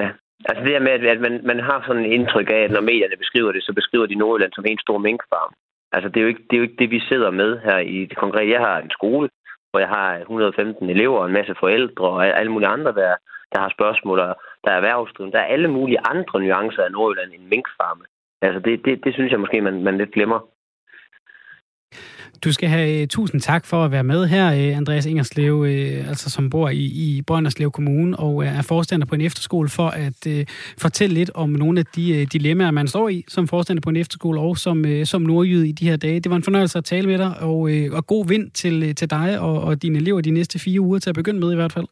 Ja, altså det her med, at man, man har sådan en indtryk af, at når medierne beskriver det, så beskriver de Nordjylland som en stor minkfarm. Altså det er, jo ikke, det er jo ikke det, vi sidder med her i det konkrete. Jeg har en skole, hvor jeg har 115 elever og en masse forældre og alle mulige andre, der, der har spørgsmål, og der er erhvervsdrivende. Der er alle mulige andre nuancer af Nordjylland end minkfarme. Altså det, det, det synes jeg måske, man, man lidt glemmer. Du skal have uh, tusind tak for at være med her, uh, Andreas Ingerslev, uh, altså som bor i, i Brønderslev Kommune og uh, er forstander på en efterskole, for at uh, fortælle lidt om nogle af de uh, dilemmaer, man står i som forstander på en efterskole og som, uh, som nordjyd i de her dage. Det var en fornøjelse at tale med dig, og, uh, og god vind til, uh, til dig og, og dine elever de næste fire uger til at begynde med i hvert fald.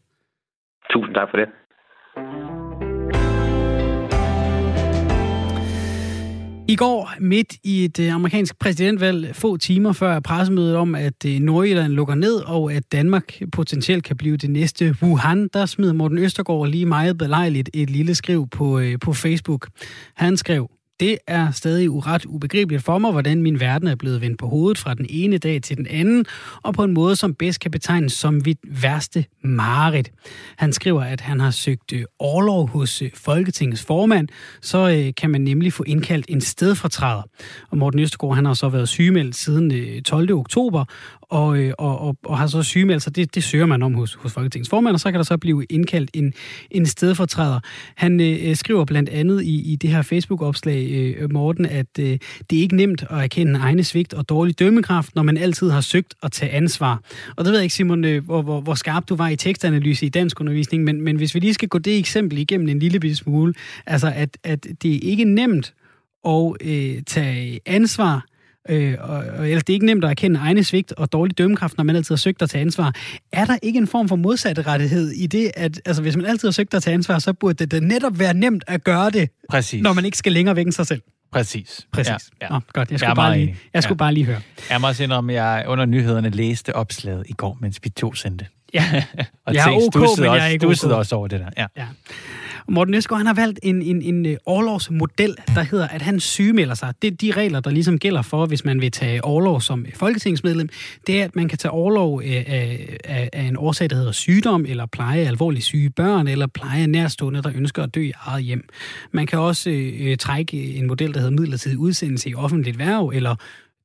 Tusind tak for det. I går, midt i et øh, amerikansk præsidentvalg, få timer før pressemødet om, at øh, Nordjylland lukker ned, og at Danmark potentielt kan blive det næste Wuhan, der smed Morten Østergaard lige meget belejligt et lille skriv på, øh, på Facebook. Han skrev, det er stadig uret ubegribeligt for mig, hvordan min verden er blevet vendt på hovedet fra den ene dag til den anden, og på en måde, som bedst kan betegnes som mit værste mareridt. Han skriver, at han har søgt øh, overlov hos øh, Folketingets formand, så øh, kan man nemlig få indkaldt en stedfortræder. Og Morten Østergaard, han har så været sygemeldt siden 12. oktober, og, øh, og, og, og har så sygemeldt sig. Det, det søger man om hos, hos Folketingets formand, og så kan der så blive indkaldt en, en stedfortræder. Han øh, øh, skriver blandt andet i, i det her Facebook-opslag, øh, Morten, at øh, det er ikke nemt at erkende egne svigt og dårlig dømmekraft, når man altid har søgt at tage ansvar. Og det ved jeg ikke, Simon, øh, hvor, hvor, hvor skarp du var i tekstanalyse i dansk undervisning, men, men hvis vi lige skal gå det eksempel igennem en lille smule, altså at, at det er ikke nemt at øh, tage ansvar, øh, og, og ellers det er ikke nemt at erkende egne svigt og dårlig dømmekraft, når man altid har søgt at tage ansvar. Er der ikke en form for modsatte rettighed i det, at altså, hvis man altid har søgt at tage ansvar, så burde det, det netop være nemt at gøre det, Præcis. når man ikke skal længere væk end sig selv? Præcis. Præcis. Ja, ja. Nå, godt. Jeg skulle, jeg bare, lige, jeg skulle ja. bare lige høre. Jeg må også indrømme, at jeg under nyhederne læste opslaget i går, mens vi to sendte. Ja, og jeg er ok, men jeg er ikke også, også over det der. Ja. ja. Morten Øsgaard, han har valgt en, en, en øh, overlovsmodel, der hedder, at han sygemelder sig. Det er de regler, der ligesom gælder for, hvis man vil tage overlov som folketingsmedlem. Det er, at man kan tage overlov øh, af, af, af en årsag, der hedder sygdom, eller pleje alvorligt syge børn, eller pleje nærstående, der ønsker at dø i eget hjem. Man kan også øh, trække en model, der hedder midlertidig udsendelse i offentligt værv, eller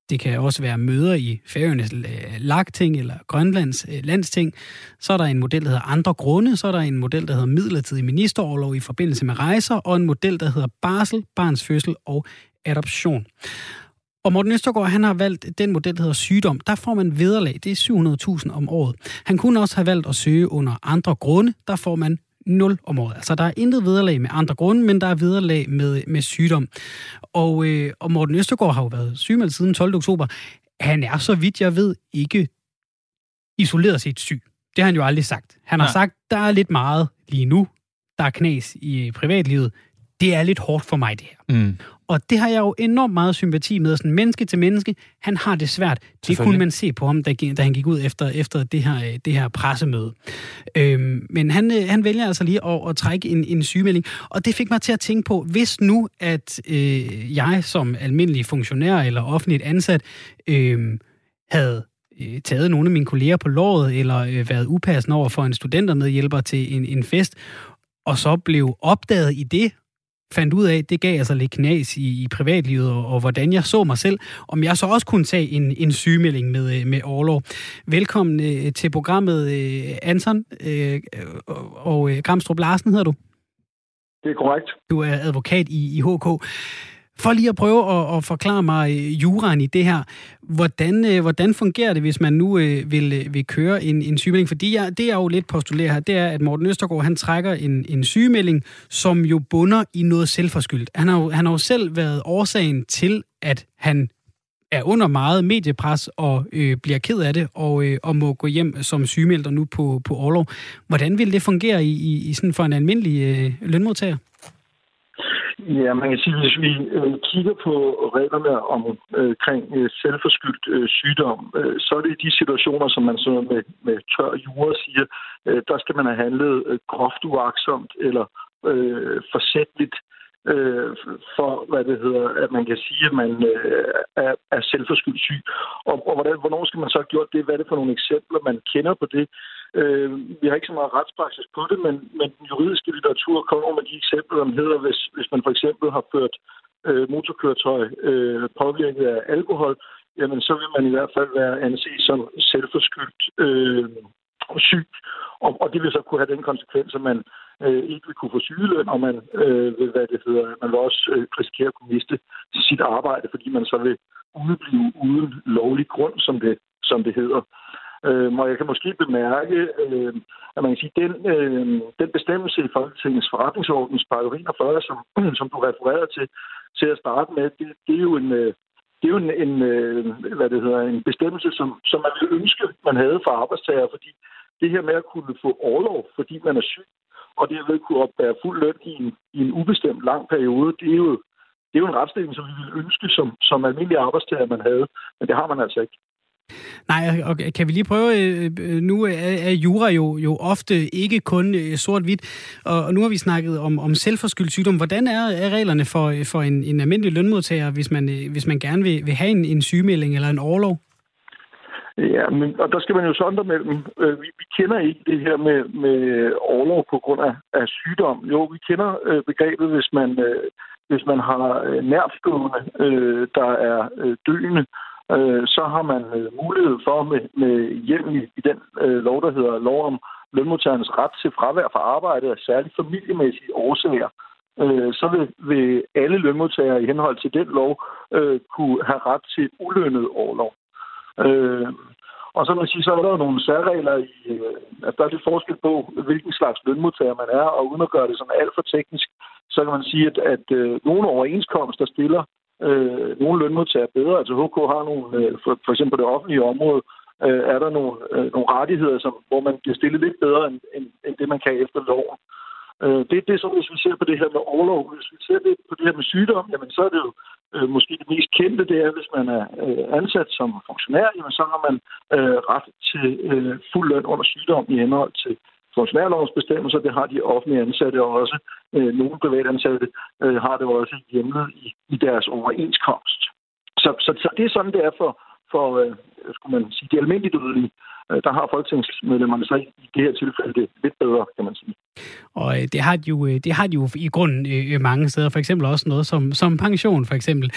det kan også være møder i Færøernes øh, lagting eller Grønlands øh, landsting. Så er der en model, der hedder andre grunde. Så er der en model, der hedder midlertidig ministeroverlov i forbindelse med rejser. Og en model, der hedder barsel, barns fødsel og adoption. Og Morten Østergaard, han har valgt den model, der hedder sygdom. Der får man vederlag. Det er 700.000 om året. Han kunne også have valgt at søge under andre grunde. Der får man 0 om året. Altså, der er intet vederlag med andre grunde, men der er vederlag med, med sygdom. Og, øh, og Morten Østergaard har jo været sygemeldt siden 12. oktober. Han er, så vidt jeg ved, ikke isoleret set syg. Det har han jo aldrig sagt. Han har Nej. sagt, der er lidt meget lige nu. Der er knas i privatlivet. Det er lidt hårdt for mig, det her. Mm. Og det har jeg jo enormt meget sympati med. Sådan menneske til menneske, han har det svært. Det kunne man se på ham, da, da han gik ud efter, efter det, her, det her pressemøde. Øhm, men han, øh, han vælger altså lige at, at trække en, en sygemelding. Og det fik mig til at tænke på, hvis nu, at øh, jeg som almindelig funktionær eller offentligt ansat øh, havde øh, taget nogle af mine kolleger på låret, eller øh, været upassende over for en studentermedhjælper til en, en fest, og så blev opdaget i det, fandt ud af, det gav altså lidt knas i, i privatlivet, og, og hvordan jeg så mig selv, om jeg så også kunne tage en, en sygemelding med, øh, med overlov. Velkommen øh, til programmet, øh, Anton øh, og, og øh, Gramstrup Larsen hedder du. Det er korrekt. Du er advokat i, i HK. For lige at prøve at, at forklare mig øh, juraen i det her. Hvordan, øh, hvordan fungerer det, hvis man nu øh, vil, øh, vil køre en, en sygemelding? Fordi jeg, det, jeg jo lidt postulerer her, det er, at Morten Østergaard han trækker en, en sygemelding, som jo bunder i noget selvforskyldt. Han har, jo, han har jo selv været årsagen til, at han er under meget mediepres og øh, bliver ked af det og, øh, og må gå hjem som sygemelder nu på, på overlov. Hvordan vil det fungere i, i, i sådan for en almindelig øh, lønmodtager? Ja, man kan sige, hvis vi øh, kigger på reglerne omkring øh, øh, selvforskyldt sygdom, så er det i de situationer, som man så med, med tør jure siger, der skal man have handlet groft uaksomt eller øh, forsætligt øh, for, hvad det hedder, at man kan sige, at man øh, er, er selvforskyldt syg. Og, og hvordan, hvornår skal man så have gjort det? Hvad er det for nogle eksempler, man kender på det? Øh, vi har ikke så meget retspraksis på det, men, men den juridiske litteratur kommer med de eksempler, der hedder, hvis, hvis man for eksempel har ført øh, motorkøretøj øh, påvirket af alkohol, jamen så vil man i hvert fald være anset som selvforskyldt øh, syg. Og, og det vil så kunne have den konsekvens, at man øh, ikke vil kunne få sygeløn, og man øh, vil, hvad det hedder, man vil også øh, risikere at kunne miste sit arbejde, fordi man så vil udeblive uden lovlig grund, som det, som det hedder. Øh, og jeg kan måske bemærke, øh, at man kan sige, den, øh, den bestemmelse i Folketingets forretningsordens paragraf 41, som, som du refererede til, til at starte med, det, det er jo en, øh, det er jo en, en, øh, hvad det hedder, en bestemmelse, som, som man ville ønske, man havde for arbejdstager, fordi det her med at kunne få overlov, fordi man er syg, og derved kunne opbære fuld løn i en, i en ubestemt lang periode, det er jo, det er jo en retsstilling, som vi ville ønske som, som almindelig arbejdstager, man havde. Men det har man altså ikke. Nej, og kan vi lige prøve, øh, øh, nu er jura jo, jo ofte ikke kun øh, sort-hvidt, og nu har vi snakket om, om selvforskyldt sygdom. Hvordan er, er reglerne for, for en, en almindelig lønmodtager, hvis man, hvis man gerne vil, vil have en, en sygemelding eller en overlov? Ja, men, og der skal man jo sondre mellem. Vi, vi kender ikke det her med, med overlov på grund af, af sygdom. Jo, vi kender øh, begrebet, hvis man, øh, hvis man har nærstående, øh, der er øh, døende, øh, så har man øh, mulighed for med, med hjælp i, i den øh, lov, der hedder lov om lønmodtagernes ret til fravær fra arbejde af særligt familiemæssige årsager, øh, så vil, vil alle lønmodtagere i henhold til den lov øh, kunne have ret til ulønnet overlov. Øh, og så man sige, så er der jo nogle særregler i, øh, at der er lidt forskel på, hvilken slags lønmodtager man er, og uden at gøre det sådan alt for teknisk, så kan man sige, at, at øh, nogle overenskomster stiller øh, nogle lønmodtagere bedre. Altså HK har nogle, øh, for, for eksempel på det offentlige område, øh, er der nogle, øh, nogle rettigheder, som, hvor man bliver stillet lidt bedre end, end, end det, man kan efter loven. Øh, det, det er så, hvis vi ser på det her med overlov. Hvis vi ser det på det her med sygdom, jamen så er det jo øh, måske det mest kendte, det er, hvis man er øh, ansat som funktionær, jamen så har man øh, ret til øh, fuld løn under sygdom i henhold til funktionærlovens bestemmelser. Det har de offentlige ansatte også. Øh, nogle private ansatte øh, har det også hjemme i, i deres overenskomst. Så, så, så det er sådan, det er for, for øh, skulle man sige, de almindelige dødelige. Øh, der har folketingsmedlemmerne så i det her tilfælde det lidt bedre, kan man sige. Og øh, det har de jo, øh, det har de jo i grunden øh, øh, mange steder, for eksempel også noget som, som pension, for eksempel.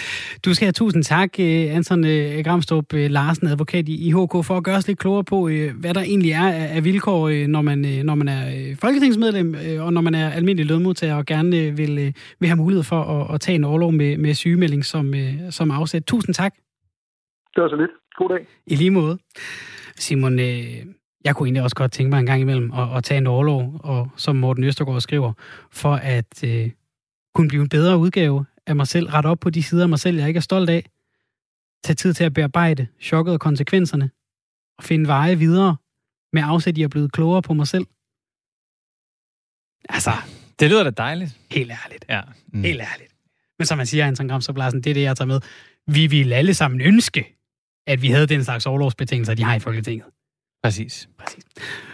Du skal have tusind tak, Anton Gramstrup Larsen, advokat i IHK, for at gøre os lidt klogere på, hvad der egentlig er af vilkår, når man, når man er folketingsmedlem, og når man er almindelig lønmodtager, og gerne vil, vil have mulighed for at, at tage en overlov med, med sygemelding som, som afsæt. Tusind tak. Det var så lidt. God dag. I lige måde. Simon, øh, jeg kunne egentlig også godt tænke mig en gang imellem at, at tage en overlov, og som Morten Østergaard skriver, for at øh, kunne blive en bedre udgave af mig selv, rette op på de sider af mig selv, jeg ikke er stolt af, tage tid til at bearbejde chokket og konsekvenserne, og finde veje videre med afsæt i at blive klogere på mig selv. Altså, det lyder da dejligt. Helt ærligt. Ja. Mm. Helt ærligt. Men som man siger, Anton Gramsopladsen, det er det, jeg tager med. Vi vil alle sammen ønske, at vi havde den slags overlovsbetingelser, de har i Folketinget. Præcis. Præcis.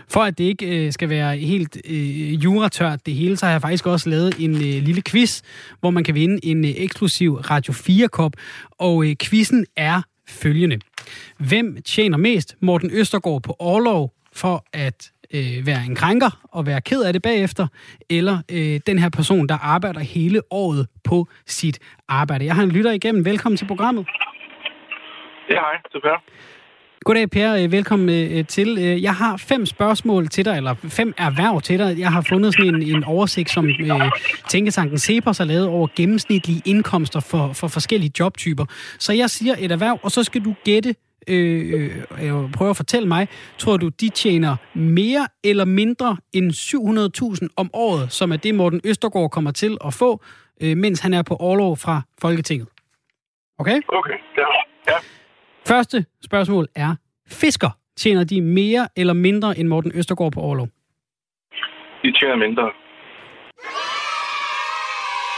For at det ikke øh, skal være helt øh, juratørt det hele, så har jeg faktisk også lavet en øh, lille quiz, hvor man kan vinde en øh, eksklusiv Radio 4-kop. Og øh, quizzen er følgende. Hvem tjener mest Morten Østergaard på overlov for at øh, være en krænker og være ked af det bagefter, eller øh, den her person, der arbejder hele året på sit arbejde. Jeg har en lytter igennem. Velkommen til programmet. Ja, hej. Det er Per. Goddag Per, øh, velkommen øh, til. Øh, jeg har fem spørgsmål til dig, eller fem erhverv til dig. Jeg har fundet sådan en, en oversigt, som øh, Tænketanken Cepos har lavet over gennemsnitlige indkomster for, for forskellige jobtyper. Så jeg siger et erhverv, og så skal du gætte, øh, øh, prøve at fortælle mig, tror du, de tjener mere eller mindre end 700.000 om året, som er det, Morten Østergaard kommer til at få, øh, mens han er på overlov fra Folketinget? Okay? Okay, ja. ja. Første spørgsmål er, fisker, tjener de mere eller mindre end Morten Østergaard på overlov? De tjener mindre.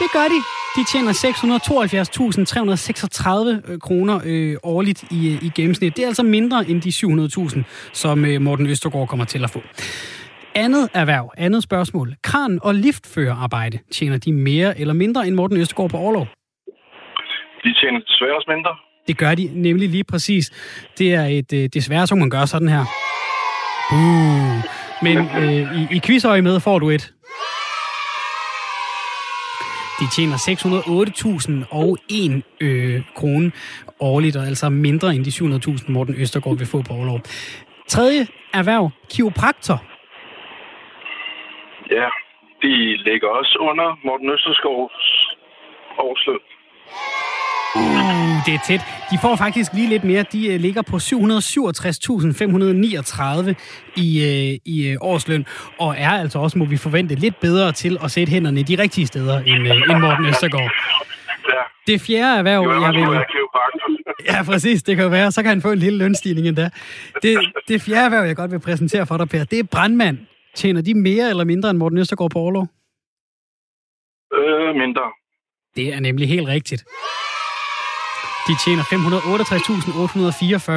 Det gør de. De tjener 672.336 øh, kroner øh, årligt i, øh, i gennemsnit. Det er altså mindre end de 700.000, som øh, Morten Østergaard kommer til at få. Andet erhverv, andet spørgsmål. Kran- og liftførerarbejde. Tjener de mere eller mindre end Morten Østergaard på overlov? De tjener desværre også mindre. Det gør de nemlig lige præcis. Det er et øh, desværre, så man gør sådan her. Uh. Men øh, i, i quizøje med får du et. De tjener 608.001 øh, kroner årligt, og altså mindre end de 700.000, Morten Østergaard vil få på overlov. Tredje erhverv, kiropraktor. Ja, de ligger også under Morten Østergaards årsløn. Uh, det er tæt. De får faktisk lige lidt mere. De uh, ligger på 767.539 i, uh, i uh, årsløn, og er altså også, må vi forvente, lidt bedre til at sætte hænderne i de rigtige steder end, uh, end Morten Østergaard. Ja. Det fjerde erhverv, jeg vil... Ja, præcis, det kan jo være. Så kan han få en lille lønstigning endda. Det, det fjerde erhverv, jeg godt vil præsentere for dig, Per, det er brandmand. Tjener de mere eller mindre end Morten Østergaard på overlov? Øh, mindre. Det er nemlig helt rigtigt. De tjener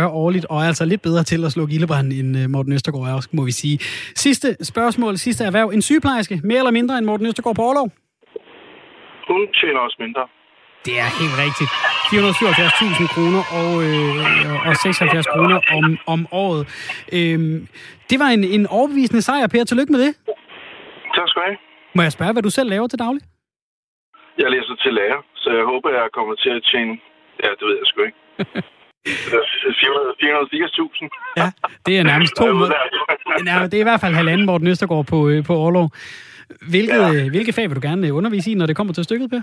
568.844 årligt, og er altså lidt bedre til at slå gildebrand end øh, Morten Østergaard er også, må vi sige. Sidste spørgsmål, sidste erhverv. En sygeplejerske, mere eller mindre end Morten Østergaard på overlov? Hun tjener også mindre. Det er helt rigtigt. 477.000 kroner og, øh, og 76 kroner om, om året. Øhm, det var en, en overbevisende sejr, Per. Tillykke med det. Tak skal du have. Må jeg spørge, hvad du selv laver til daglig? Jeg læser til lærer, så jeg håber, jeg kommer til at tjene... Ja, det ved jeg sgu ikke. 480.000. Ja, det er nærmest to måneder. Det er i hvert fald halvanden Morten Østergaard på, øh, på overlov. Hvilket, ja. hvilke fag vil du gerne undervise i, når det kommer til stykket, Per?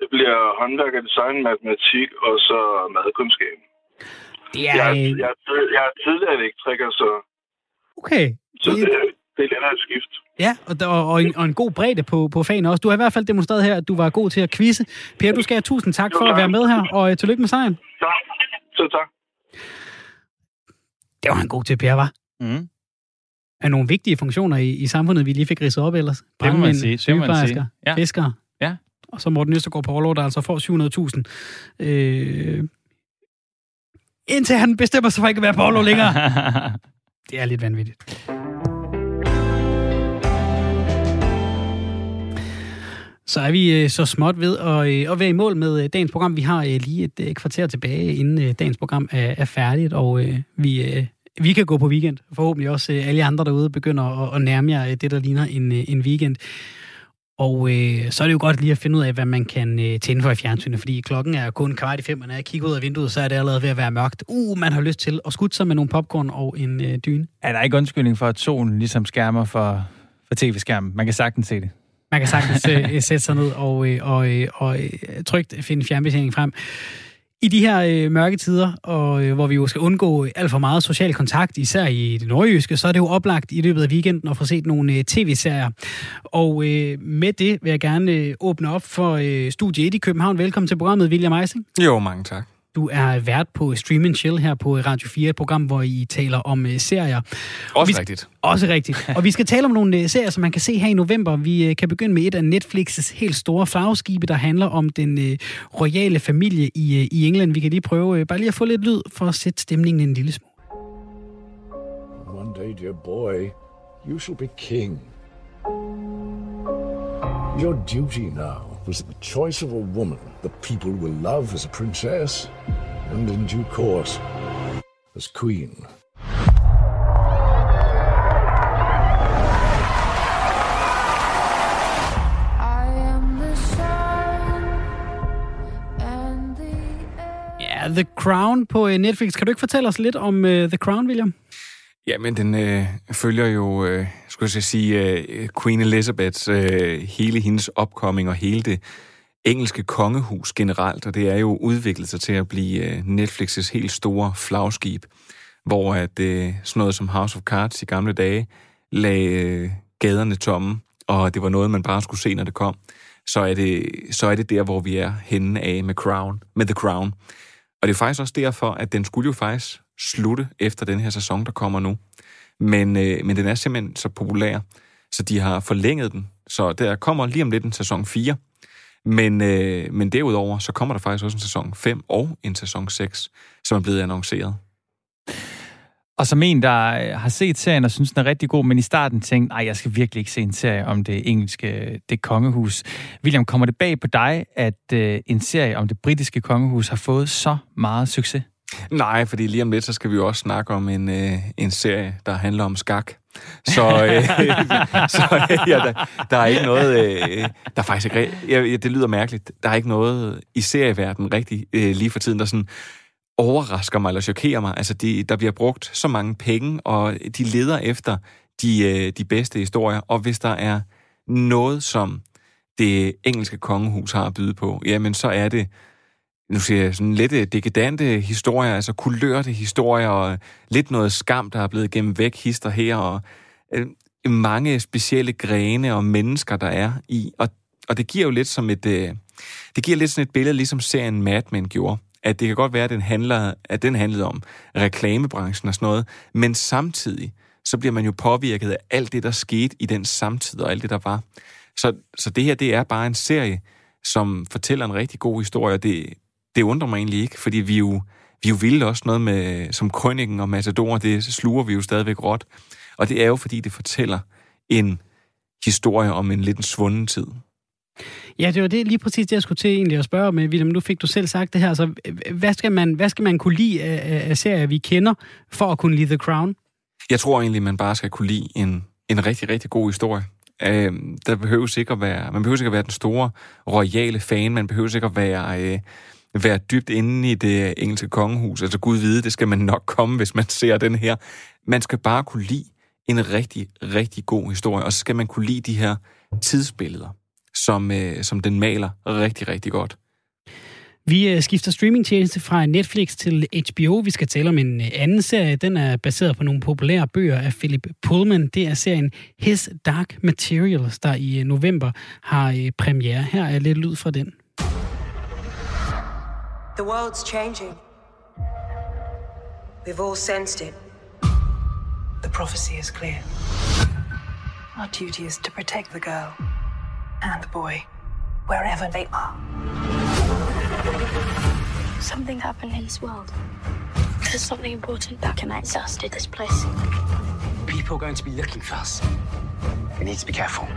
Det bliver håndværk og design, matematik og så madkundskab. Det er... Jeg, jeg, er, jeg er tidligere elektriker, så... Okay. Så det, det er lidt af et skift. Ja, og, der, og, en, og en god bredde på, på fagene også. Du har i hvert fald demonstreret her, at du var god til at quizze. Per, du skal have tusind tak jo, for tak. at være med her, og uh, tillykke med sejren. Ja, så tak. Det var en god til, Per, var. Mm. Er nogle vigtige funktioner i, i samfundet, vi lige fik ridset op ellers? Brandmænd, sygeplejersker, ja. fiskere. Ja. Og så Morten Østergaard på overlov, der altså får 700.000. Øh, indtil han bestemmer sig for ikke at være på overlov længere. det er lidt vanvittigt. Så er vi øh, så småt ved at, øh, at være i mål med øh, dagens program. Vi har lige et kvarter tilbage, inden dagens program er, er færdigt, og vi, vi kan gå på weekend. Forhåbentlig også alle andre derude begynder at, at nærme jer det, der ligner en, en weekend. Og øh, så er det jo godt lige at finde ud af, hvad man kan øh, tænde for i fjernsynet, fordi klokken er kun kvart i fem, og når jeg kigger ud af vinduet, så er det allerede ved at være mørkt. Uh, man har lyst til at skudte sig med nogle popcorn og en øh, dyne. Er der ikke undskyldning for, at solen ligesom skærmer for, for tv-skærmen? Man kan sagtens se det. Man kan sagtens øh, øh, sætte sig ned og, øh, og, øh, og øh, trygt finde fjernbetjening frem. I de her øh, mørke tider, og øh, hvor vi jo skal undgå alt for meget social kontakt, især i det nordjyske, så er det jo oplagt i løbet af weekenden at få set nogle øh, tv-serier. Og øh, med det vil jeg gerne øh, åbne op for øh, Studie 1 i København. Velkommen til programmet, William Eising. Jo, mange tak. Du er vært på Stream Chill her på Radio 4, et program, hvor I taler om uh, serier. Også vi, rigtigt. Også rigtigt. og vi skal tale om nogle uh, serier, som man kan se her i november. Vi uh, kan begynde med et af Netflix's helt store flagskibe, der handler om den uh, royale familie i, uh, i England. Vi kan lige prøve uh, bare lige at få lidt lyd for at sætte stemningen en lille smule. One day, dear boy, you shall be king. Your duty now was the choice of a woman the people will love as a princess, and in due course, as queen. Ja, The Crown på øh, Netflix. Kan du ikke fortælle os lidt om uh, The Crown, William? Ja, men den øh, følger jo, øh, skulle jeg sige, øh, Queen Elizabeths, øh, hele hendes opkoming og hele det engelske kongehus generelt, og det er jo udviklet sig til at blive øh, Netflix's helt store flagskib, hvor at øh, sådan noget som House of Cards i gamle dage lagde øh, gaderne tomme, og det var noget, man bare skulle se, når det kom. Så er det, så er det der, hvor vi er henne af med, Crown, med The Crown. Og det er faktisk også derfor, at den skulle jo faktisk slutte efter den her sæson, der kommer nu. Men, øh, men den er simpelthen så populær, så de har forlænget den. Så der kommer lige om lidt en sæson 4. Men, øh, men derudover, så kommer der faktisk også en sæson 5 og en sæson 6, som er blevet annonceret. Og som en, der øh, har set serien og synes, den er rigtig god, men i starten tænkte, nej, jeg skal virkelig ikke se en serie om det engelske, det kongehus. William, kommer det bag på dig, at øh, en serie om det britiske kongehus har fået så meget succes? Nej, fordi lige om lidt, så skal vi jo også snakke om en, øh, en serie, der handler om skak. Så, øh, så øh, ja, der, der er ikke noget... Øh, der er faktisk ikke... Ja, det lyder mærkeligt. Der er ikke noget i serieverdenen rigtig øh, lige for tiden, der sådan overrasker mig eller chokerer mig. Altså, de, der bliver brugt så mange penge, og de leder efter de, øh, de bedste historier. Og hvis der er noget, som det engelske kongehus har at byde på, jamen så er det nu siger jeg sådan lidt øh, historier, altså kulørte historier, og øh, lidt noget skam, der er blevet gennem væk hister her, og øh, mange specielle grene og mennesker, der er i. Og, og det giver jo lidt som et, øh, det giver lidt sådan et billede, ligesom serien Mad Men gjorde. At det kan godt være, at den, handler, at den handlede om reklamebranchen og sådan noget, men samtidig, så bliver man jo påvirket af alt det, der skete i den samtid og alt det, der var. Så, så det her, det er bare en serie, som fortæller en rigtig god historie, og det, det undrer mig egentlig ikke, fordi vi jo, vi jo ville også noget med, som Krønningen og Matador, det sluger vi jo stadigvæk råt. Og det er jo, fordi det fortæller en historie om en lidt svunden tid. Ja, det var det lige præcis det, jeg skulle til egentlig at spørge med, William. Nu fik du selv sagt det her. Så hvad skal man, hvad skal man kunne lide af, af serier, vi kender, for at kunne lide The Crown? Jeg tror egentlig, man bare skal kunne lide en, en rigtig, rigtig god historie. Øh, der behøver ikke at være, man behøver ikke at være den store royale fan, man behøver ikke at være, øh, være dybt inde i det engelske kongehus. Altså Gud vide, det skal man nok komme, hvis man ser den her. Man skal bare kunne lide en rigtig, rigtig god historie, og så skal man kunne lide de her tidsbilleder, som, øh, som den maler rigtig, rigtig godt. Vi øh, skifter streamingtjeneste fra Netflix til HBO. Vi skal tale om en øh, anden serie. Den er baseret på nogle populære bøger af Philip Pullman. Det er serien His Dark Materials, der i øh, november har premiere. Her er lidt lyd fra den. The world's changing. We've all sensed it. The prophecy is clear. Our duty is to protect the girl and the boy, wherever they are. Something happened in this world. There's something important that connects us to this place. People are going to be looking for us. We need to be careful.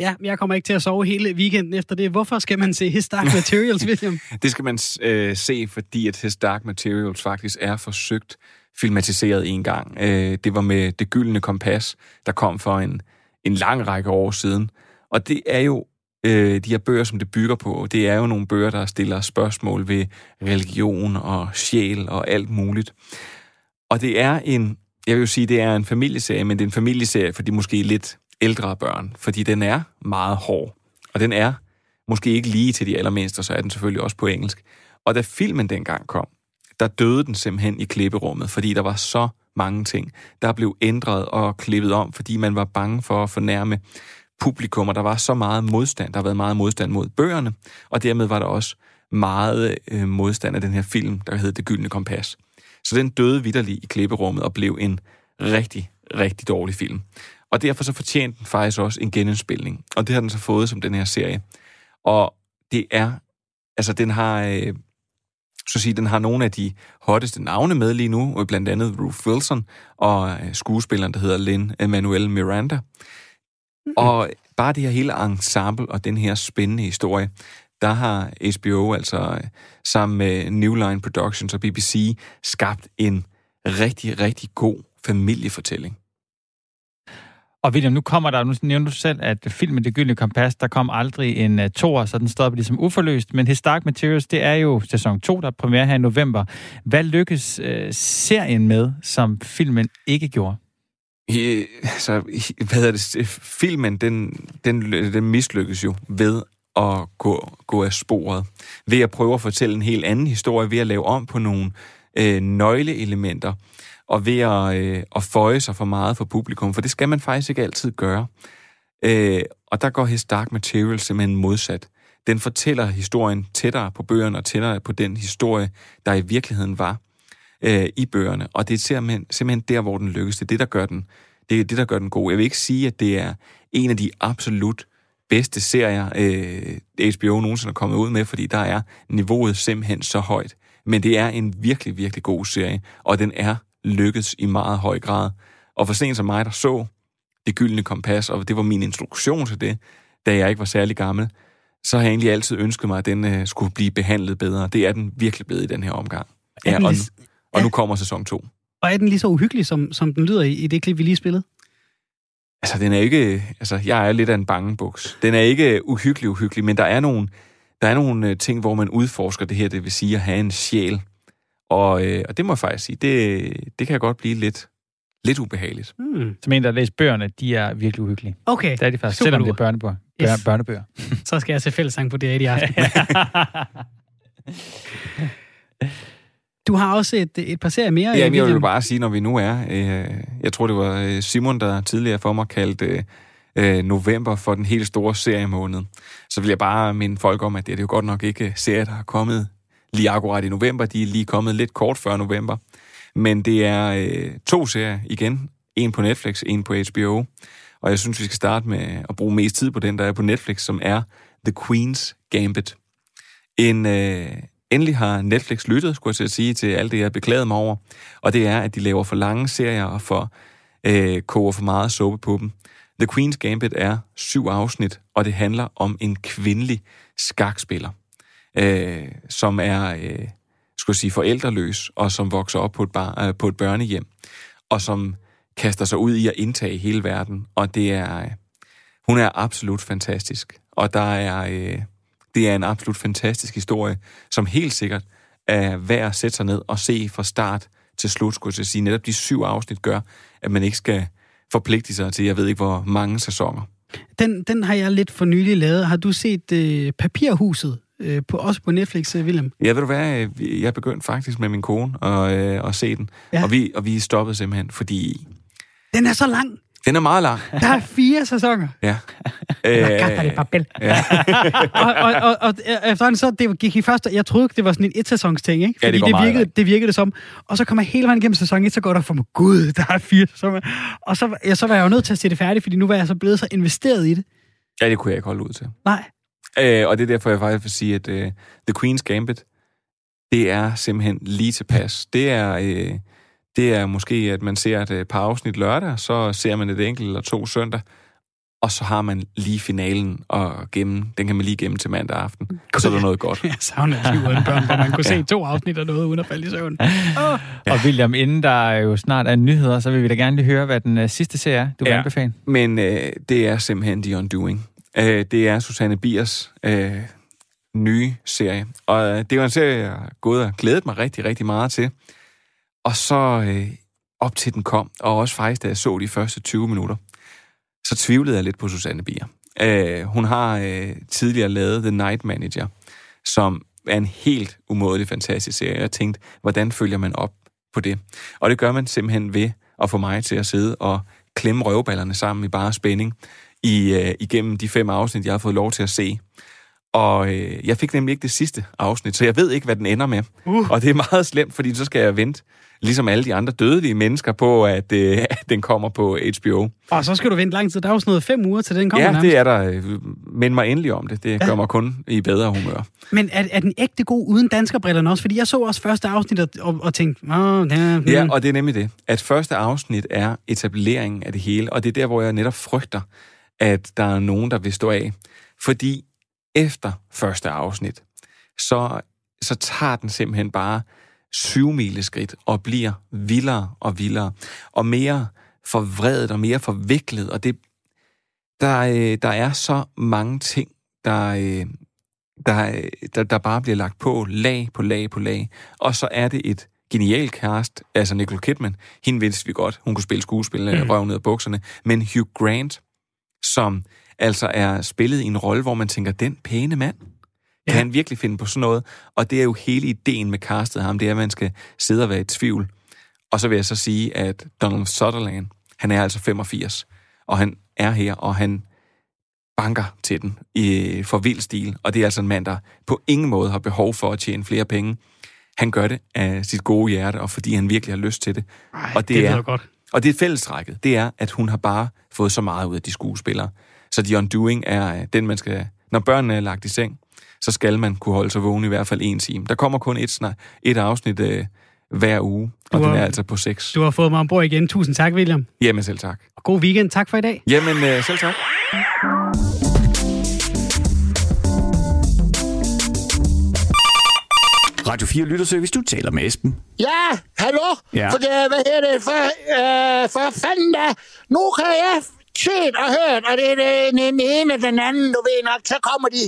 Ja, jeg kommer ikke til at sove hele weekenden efter det. Hvorfor skal man se His Dark Materials, William? det skal man øh, se, fordi at His Dark Materials faktisk er forsøgt filmatiseret en gang. Øh, det var med Det Gyldne Kompas, der kom for en, en lang række år siden. Og det er jo øh, de her bøger, som det bygger på, det er jo nogle bøger, der stiller spørgsmål ved religion og sjæl og alt muligt. Og det er en, jeg vil sige, det er en familieserie, men det er en familieserie for de måske lidt ældre børn, fordi den er meget hård. Og den er måske ikke lige til de allermindste, så er den selvfølgelig også på engelsk. Og da filmen dengang kom, der døde den simpelthen i klipperummet, fordi der var så mange ting, der blev ændret og klippet om, fordi man var bange for at fornærme publikum, og der var så meget modstand. Der har været meget modstand mod bøgerne, og dermed var der også meget øh, modstand af den her film, der hed Det Gyldne Kompas. Så den døde vidderligt i klipperummet og blev en rigtig, rigtig dårlig film. Og derfor så fortjente den faktisk også en genindspilning. Og det har den så fået som den her serie. Og det er, altså den har, øh, så at sige, den har nogle af de hotteste navne med lige nu, blandt andet Ruth Wilson og øh, skuespilleren, der hedder Lynn Emanuel Miranda. Mm. Og bare det her hele ensemble og den her spændende historie, der har HBO altså sammen med New Line Productions og BBC skabt en rigtig, rigtig god familiefortælling. Og William, nu kommer der, nu nævner du selv, at filmen Det Gyldne Kompas, der kom aldrig en uh, toer, så den stopper ligesom uforløst. Men His Dark Materials, det er jo sæson 2, der er premiere her i november. Hvad lykkes uh, serien med, som filmen ikke gjorde? I, altså, hvad hedder det, filmen, den, den, den mislykkes jo ved at gå, gå af sporet. Ved at prøve at fortælle en helt anden historie, ved at lave om på nogle øh, nøgleelementer, og ved at, øh, at føje sig for meget for publikum, for det skal man faktisk ikke altid gøre. Øh, og der går His Dark Material simpelthen modsat. Den fortæller historien tættere på bøgerne og tættere på den historie, der i virkeligheden var øh, i bøgerne. Og det er simpelthen, simpelthen der, hvor den lykkes. Det er det, der gør den, det er det, der gør den god. Jeg vil ikke sige, at det er en af de absolut bedste serier, øh, HBO nogensinde er kommet ud med, fordi der er niveauet simpelthen så højt. Men det er en virkelig, virkelig god serie, og den er lykkes i meget høj grad. Og for sent som mig, der så Det Gyldne Kompas, og det var min instruktion til det, da jeg ikke var særlig gammel, så har jeg egentlig altid ønsket mig, at den øh, skulle blive behandlet bedre. Det er den virkelig blevet i den her omgang. Ja, og, og nu kommer sæson 2. Og er den lige så uhyggelig, som, som den lyder i, i det klip, vi lige spillede? Altså, den er ikke... Altså, jeg er lidt af en bangebuks. Den er ikke uhyggelig, uhyggelig, men der er nogle, der er nogle øh, ting, hvor man udforsker det her, det vil sige at have en sjæl. Og, øh, og det må jeg faktisk sige, det, det kan godt blive lidt, lidt ubehageligt. Hmm. Som en, der har læst bøgerne, de er virkelig uhyggelige. Okay. Det er de faktisk, Super selvom det er børnebøger. Yes. børnebøger. Så skal jeg se fællesang på det i aften. Du har også et, et par serier mere. Ja, jeg vil bare sige, når vi nu er... Øh, jeg tror, det var øh, Simon, der tidligere for mig kaldte øh, november for den helt store seriemåned. Så vil jeg bare minde folk om, at det er jo godt nok ikke serier, der har kommet lige akkurat i november. De er lige kommet lidt kort før november. Men det er øh, to serier igen. En på Netflix, en på HBO. Og jeg synes, vi skal starte med at bruge mest tid på den, der er på Netflix, som er The Queen's Gambit. En, øh, endelig har Netflix lyttet, skulle jeg til at sige, til alt det, jeg beklagede mig over. Og det er, at de laver for lange serier og for, øh, koger for meget såpe på dem. The Queen's Gambit er syv afsnit, og det handler om en kvindelig skakspiller, øh, som er, øh, skulle sige, forældreløs, og som vokser op på et, bar, øh, på et børnehjem, og som kaster sig ud i at indtage hele verden. Og det er, øh, hun er absolut fantastisk. Og der er, øh, det er en absolut fantastisk historie, som helt sikkert er værd at sætte sig ned og se fra start til slut, skulle jeg sige. Netop de syv afsnit gør, at man ikke skal forpligte sig til, jeg ved ikke hvor mange sæsoner. Den, den har jeg lidt for nylig lavet. Har du set øh, Papirhuset? Øh, på, også på Netflix, øh, William? Ja, ved du hvad? Jeg begyndte faktisk med min kone at, øh, at se den. Ja. Og, vi, og vi stoppede simpelthen, fordi... Den er så lang. Den er meget lang. Der er fire sæsoner. Ja. Jeg det papel. Ja. og, og, og, og efterhånden så det gik i første, jeg troede, det var sådan en et-sæsons ting, ikke? Fordi ja, det, det, virkede, det virkede det som. Og så kommer jeg hele vejen igennem sæson 1, så går der for mig, gud, der er fire sæsoner. Og så, ja, så var jeg jo nødt til at se det færdigt, fordi nu var jeg så blevet så investeret i det. Ja, det kunne jeg ikke holde ud til. Nej. Øh, og det er derfor, jeg faktisk vil sige, at uh, The Queen's Gambit, det er simpelthen lige tilpas. Det er... Uh, det er måske, at man ser et øh, par afsnit lørdag, så ser man et enkelt eller to søndag, og så har man lige finalen og gemme, den kan man lige gemme til mandag aften, og så er der noget godt. Jeg savner liv uden børn, hvor man kunne se to afsnit af noget uden at falde i søvn. Oh. Ja. Og William, inden der jo snart er nyheder, så vil vi da gerne lige høre, hvad den uh, sidste serie er, du ja. vil anbefale. Men uh, det er simpelthen The Undoing. Uh, det er Susanne Biers øh, nye serie, og øh, det var en serie, jeg har gået og glædet mig rigtig, rigtig meget til. Og så øh, op til den kom, og også faktisk, da jeg så de første 20 minutter, så tvivlede jeg lidt på Susanne Bier. Øh, hun har øh, tidligere lavet The Night Manager, som er en helt umådelig fantastisk serie. Jeg tænkte, hvordan følger man op på det? Og det gør man simpelthen ved at få mig til at sidde og klemme røvballerne sammen i bare spænding i, øh, igennem de fem afsnit, jeg har fået lov til at se. Og øh, jeg fik nemlig ikke det sidste afsnit, så jeg ved ikke, hvad den ender med. Uh. Og det er meget slemt, fordi så skal jeg vente ligesom alle de andre dødelige mennesker, på, at, øh, at den kommer på HBO. Og så skal du vente lang tid. Der er jo sådan noget fem uger, til den kommer Ja, nærmest. det er der. Mind mig endelig om det. Det ja. gør mig kun i bedre humør. Men er, er den ægte god uden danskerbrillerne også? Fordi jeg så også første afsnit og, og, og tænkte... Åh, ja, hmm. ja, og det er nemlig det. At første afsnit er etableringen af det hele, og det er der, hvor jeg netop frygter, at der er nogen, der vil stå af. Fordi efter første afsnit, så, så tager den simpelthen bare skridt og bliver vildere og vildere, og mere forvredet og mere forviklet, og det, der, øh, der er så mange ting, der, øh, der, der, der bare bliver lagt på, lag på lag på lag, og så er det et genial cast, altså Nicole Kidman, hende vidste vi godt, hun kunne spille skuespil, mm. røv ned af bukserne, men Hugh Grant, som altså er spillet i en rolle, hvor man tænker, den pæne mand, kan ja. han virkelig finde på sådan noget? Og det er jo hele ideen med castet ham, det er, at man skal sidde og være i tvivl. Og så vil jeg så sige, at Donald Sutherland, han er altså 85, og han er her, og han banker til den i, for vild stil. Og det er altså en mand, der på ingen måde har behov for at tjene flere penge. Han gør det af sit gode hjerte, og fordi han virkelig har lyst til det. Ej, og det, det er godt. Og det er fællestrækket. Det er, at hun har bare fået så meget ud af de skuespillere. Så The Undoing er den, man skal... Når børnene er lagt i seng, så skal man kunne holde sig vågen i hvert fald en time. Der kommer kun et, snak, et afsnit øh, hver uge, og har, den er altså på seks. Du har fået mig ombord igen. Tusind tak, William. Jamen selv tak. Og god weekend. Tak for i dag. Jamen øh, selv tak. Radio 4 Lytterservice, du taler med Esben. Ja, hallo? Ja. For det, hvad hedder det? For, øh, for fanden da. Nu kan jeg set og hørt, og det er den, ene og den anden, du ved nok, så kommer de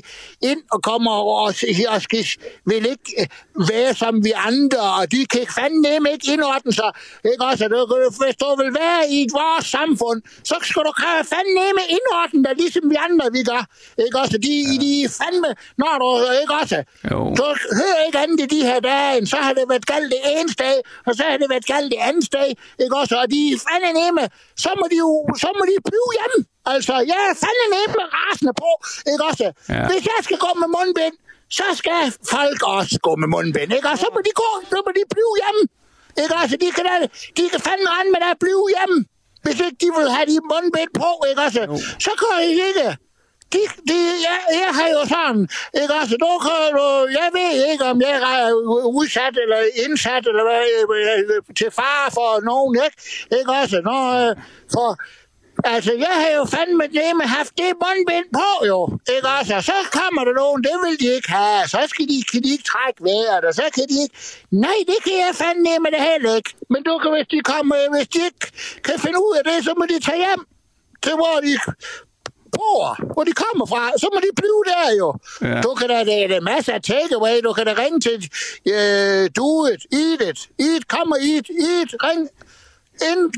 ind og kommer og, og, og skal, vil ikke øh, være som vi andre, og de kan fandme ikke indordne sig. Ikke også? Du, hvis du vil være i vores samfund, så skal du fandme indordne dig, ligesom vi andre, vi gør. Ikke også? De, ja. de fandme, når du, ikke også? Jo. Du hører ikke andet i de her dage, så har det været galt det ene sted, og så har det været galt det andet sted, ikke også? Og de fandme, så må de jo, så må de blive hjemme. Altså, jeg er fandme med rasende på, ikke også? Ja. Hvis jeg skal gå med mundbind, så skal folk også gå med mundbind, ikke? Og så må de gå, så må de blive hjemme. Ikke også? De kan, da, de kan fandme rende med at blive hjemme. Hvis ikke de vil have de mundbind på, ikke også? Jo. Så kan I ikke de, de, jeg, jeg har jo sådan, ikke også, du kan du, jeg ved ikke, om jeg er udsat eller indsat eller hvad, øh, til fare for nogen, ikke? Ikke også, når, øh, for, Altså, jeg har jo fandme det med haft det mundbind på, jo. Ikke også? Og så kommer der nogen, det vil de ikke have. Så skal de, kan de ikke trække vejret, og så kan de ikke... Nej, det kan jeg fandme med det heller ikke. Men du kan, hvis de, kommer, hvis de ikke kan finde ud af det, så må de tage hjem til, hvor de bor, hvor de kommer fra, så må de blive der jo. Ja. Du kan da, det er masser af takeaway, du kan da ringe til uh, do it, eat it, eat, come og eat, eat, ring ind,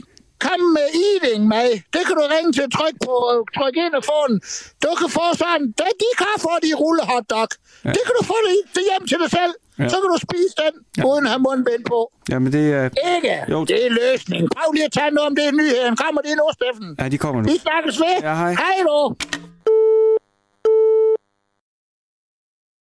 kom med eating med. Det kan du ringe til, tryk på, tryk ind og få den. Du kan få sådan, de kan få de rulle hotdog. Ja. Det kan du få det hjem til dig selv. Ja. Så kan du spise den, ja. uden at have mundbind på. Jamen det er... Ikke? Jo. Det er løsning. Prøv lige at tage noget om det i nyheden. Kommer det nu, Steffen? Ja, de kommer nu. Vi snakkes ved. Ja, hej. Hej du.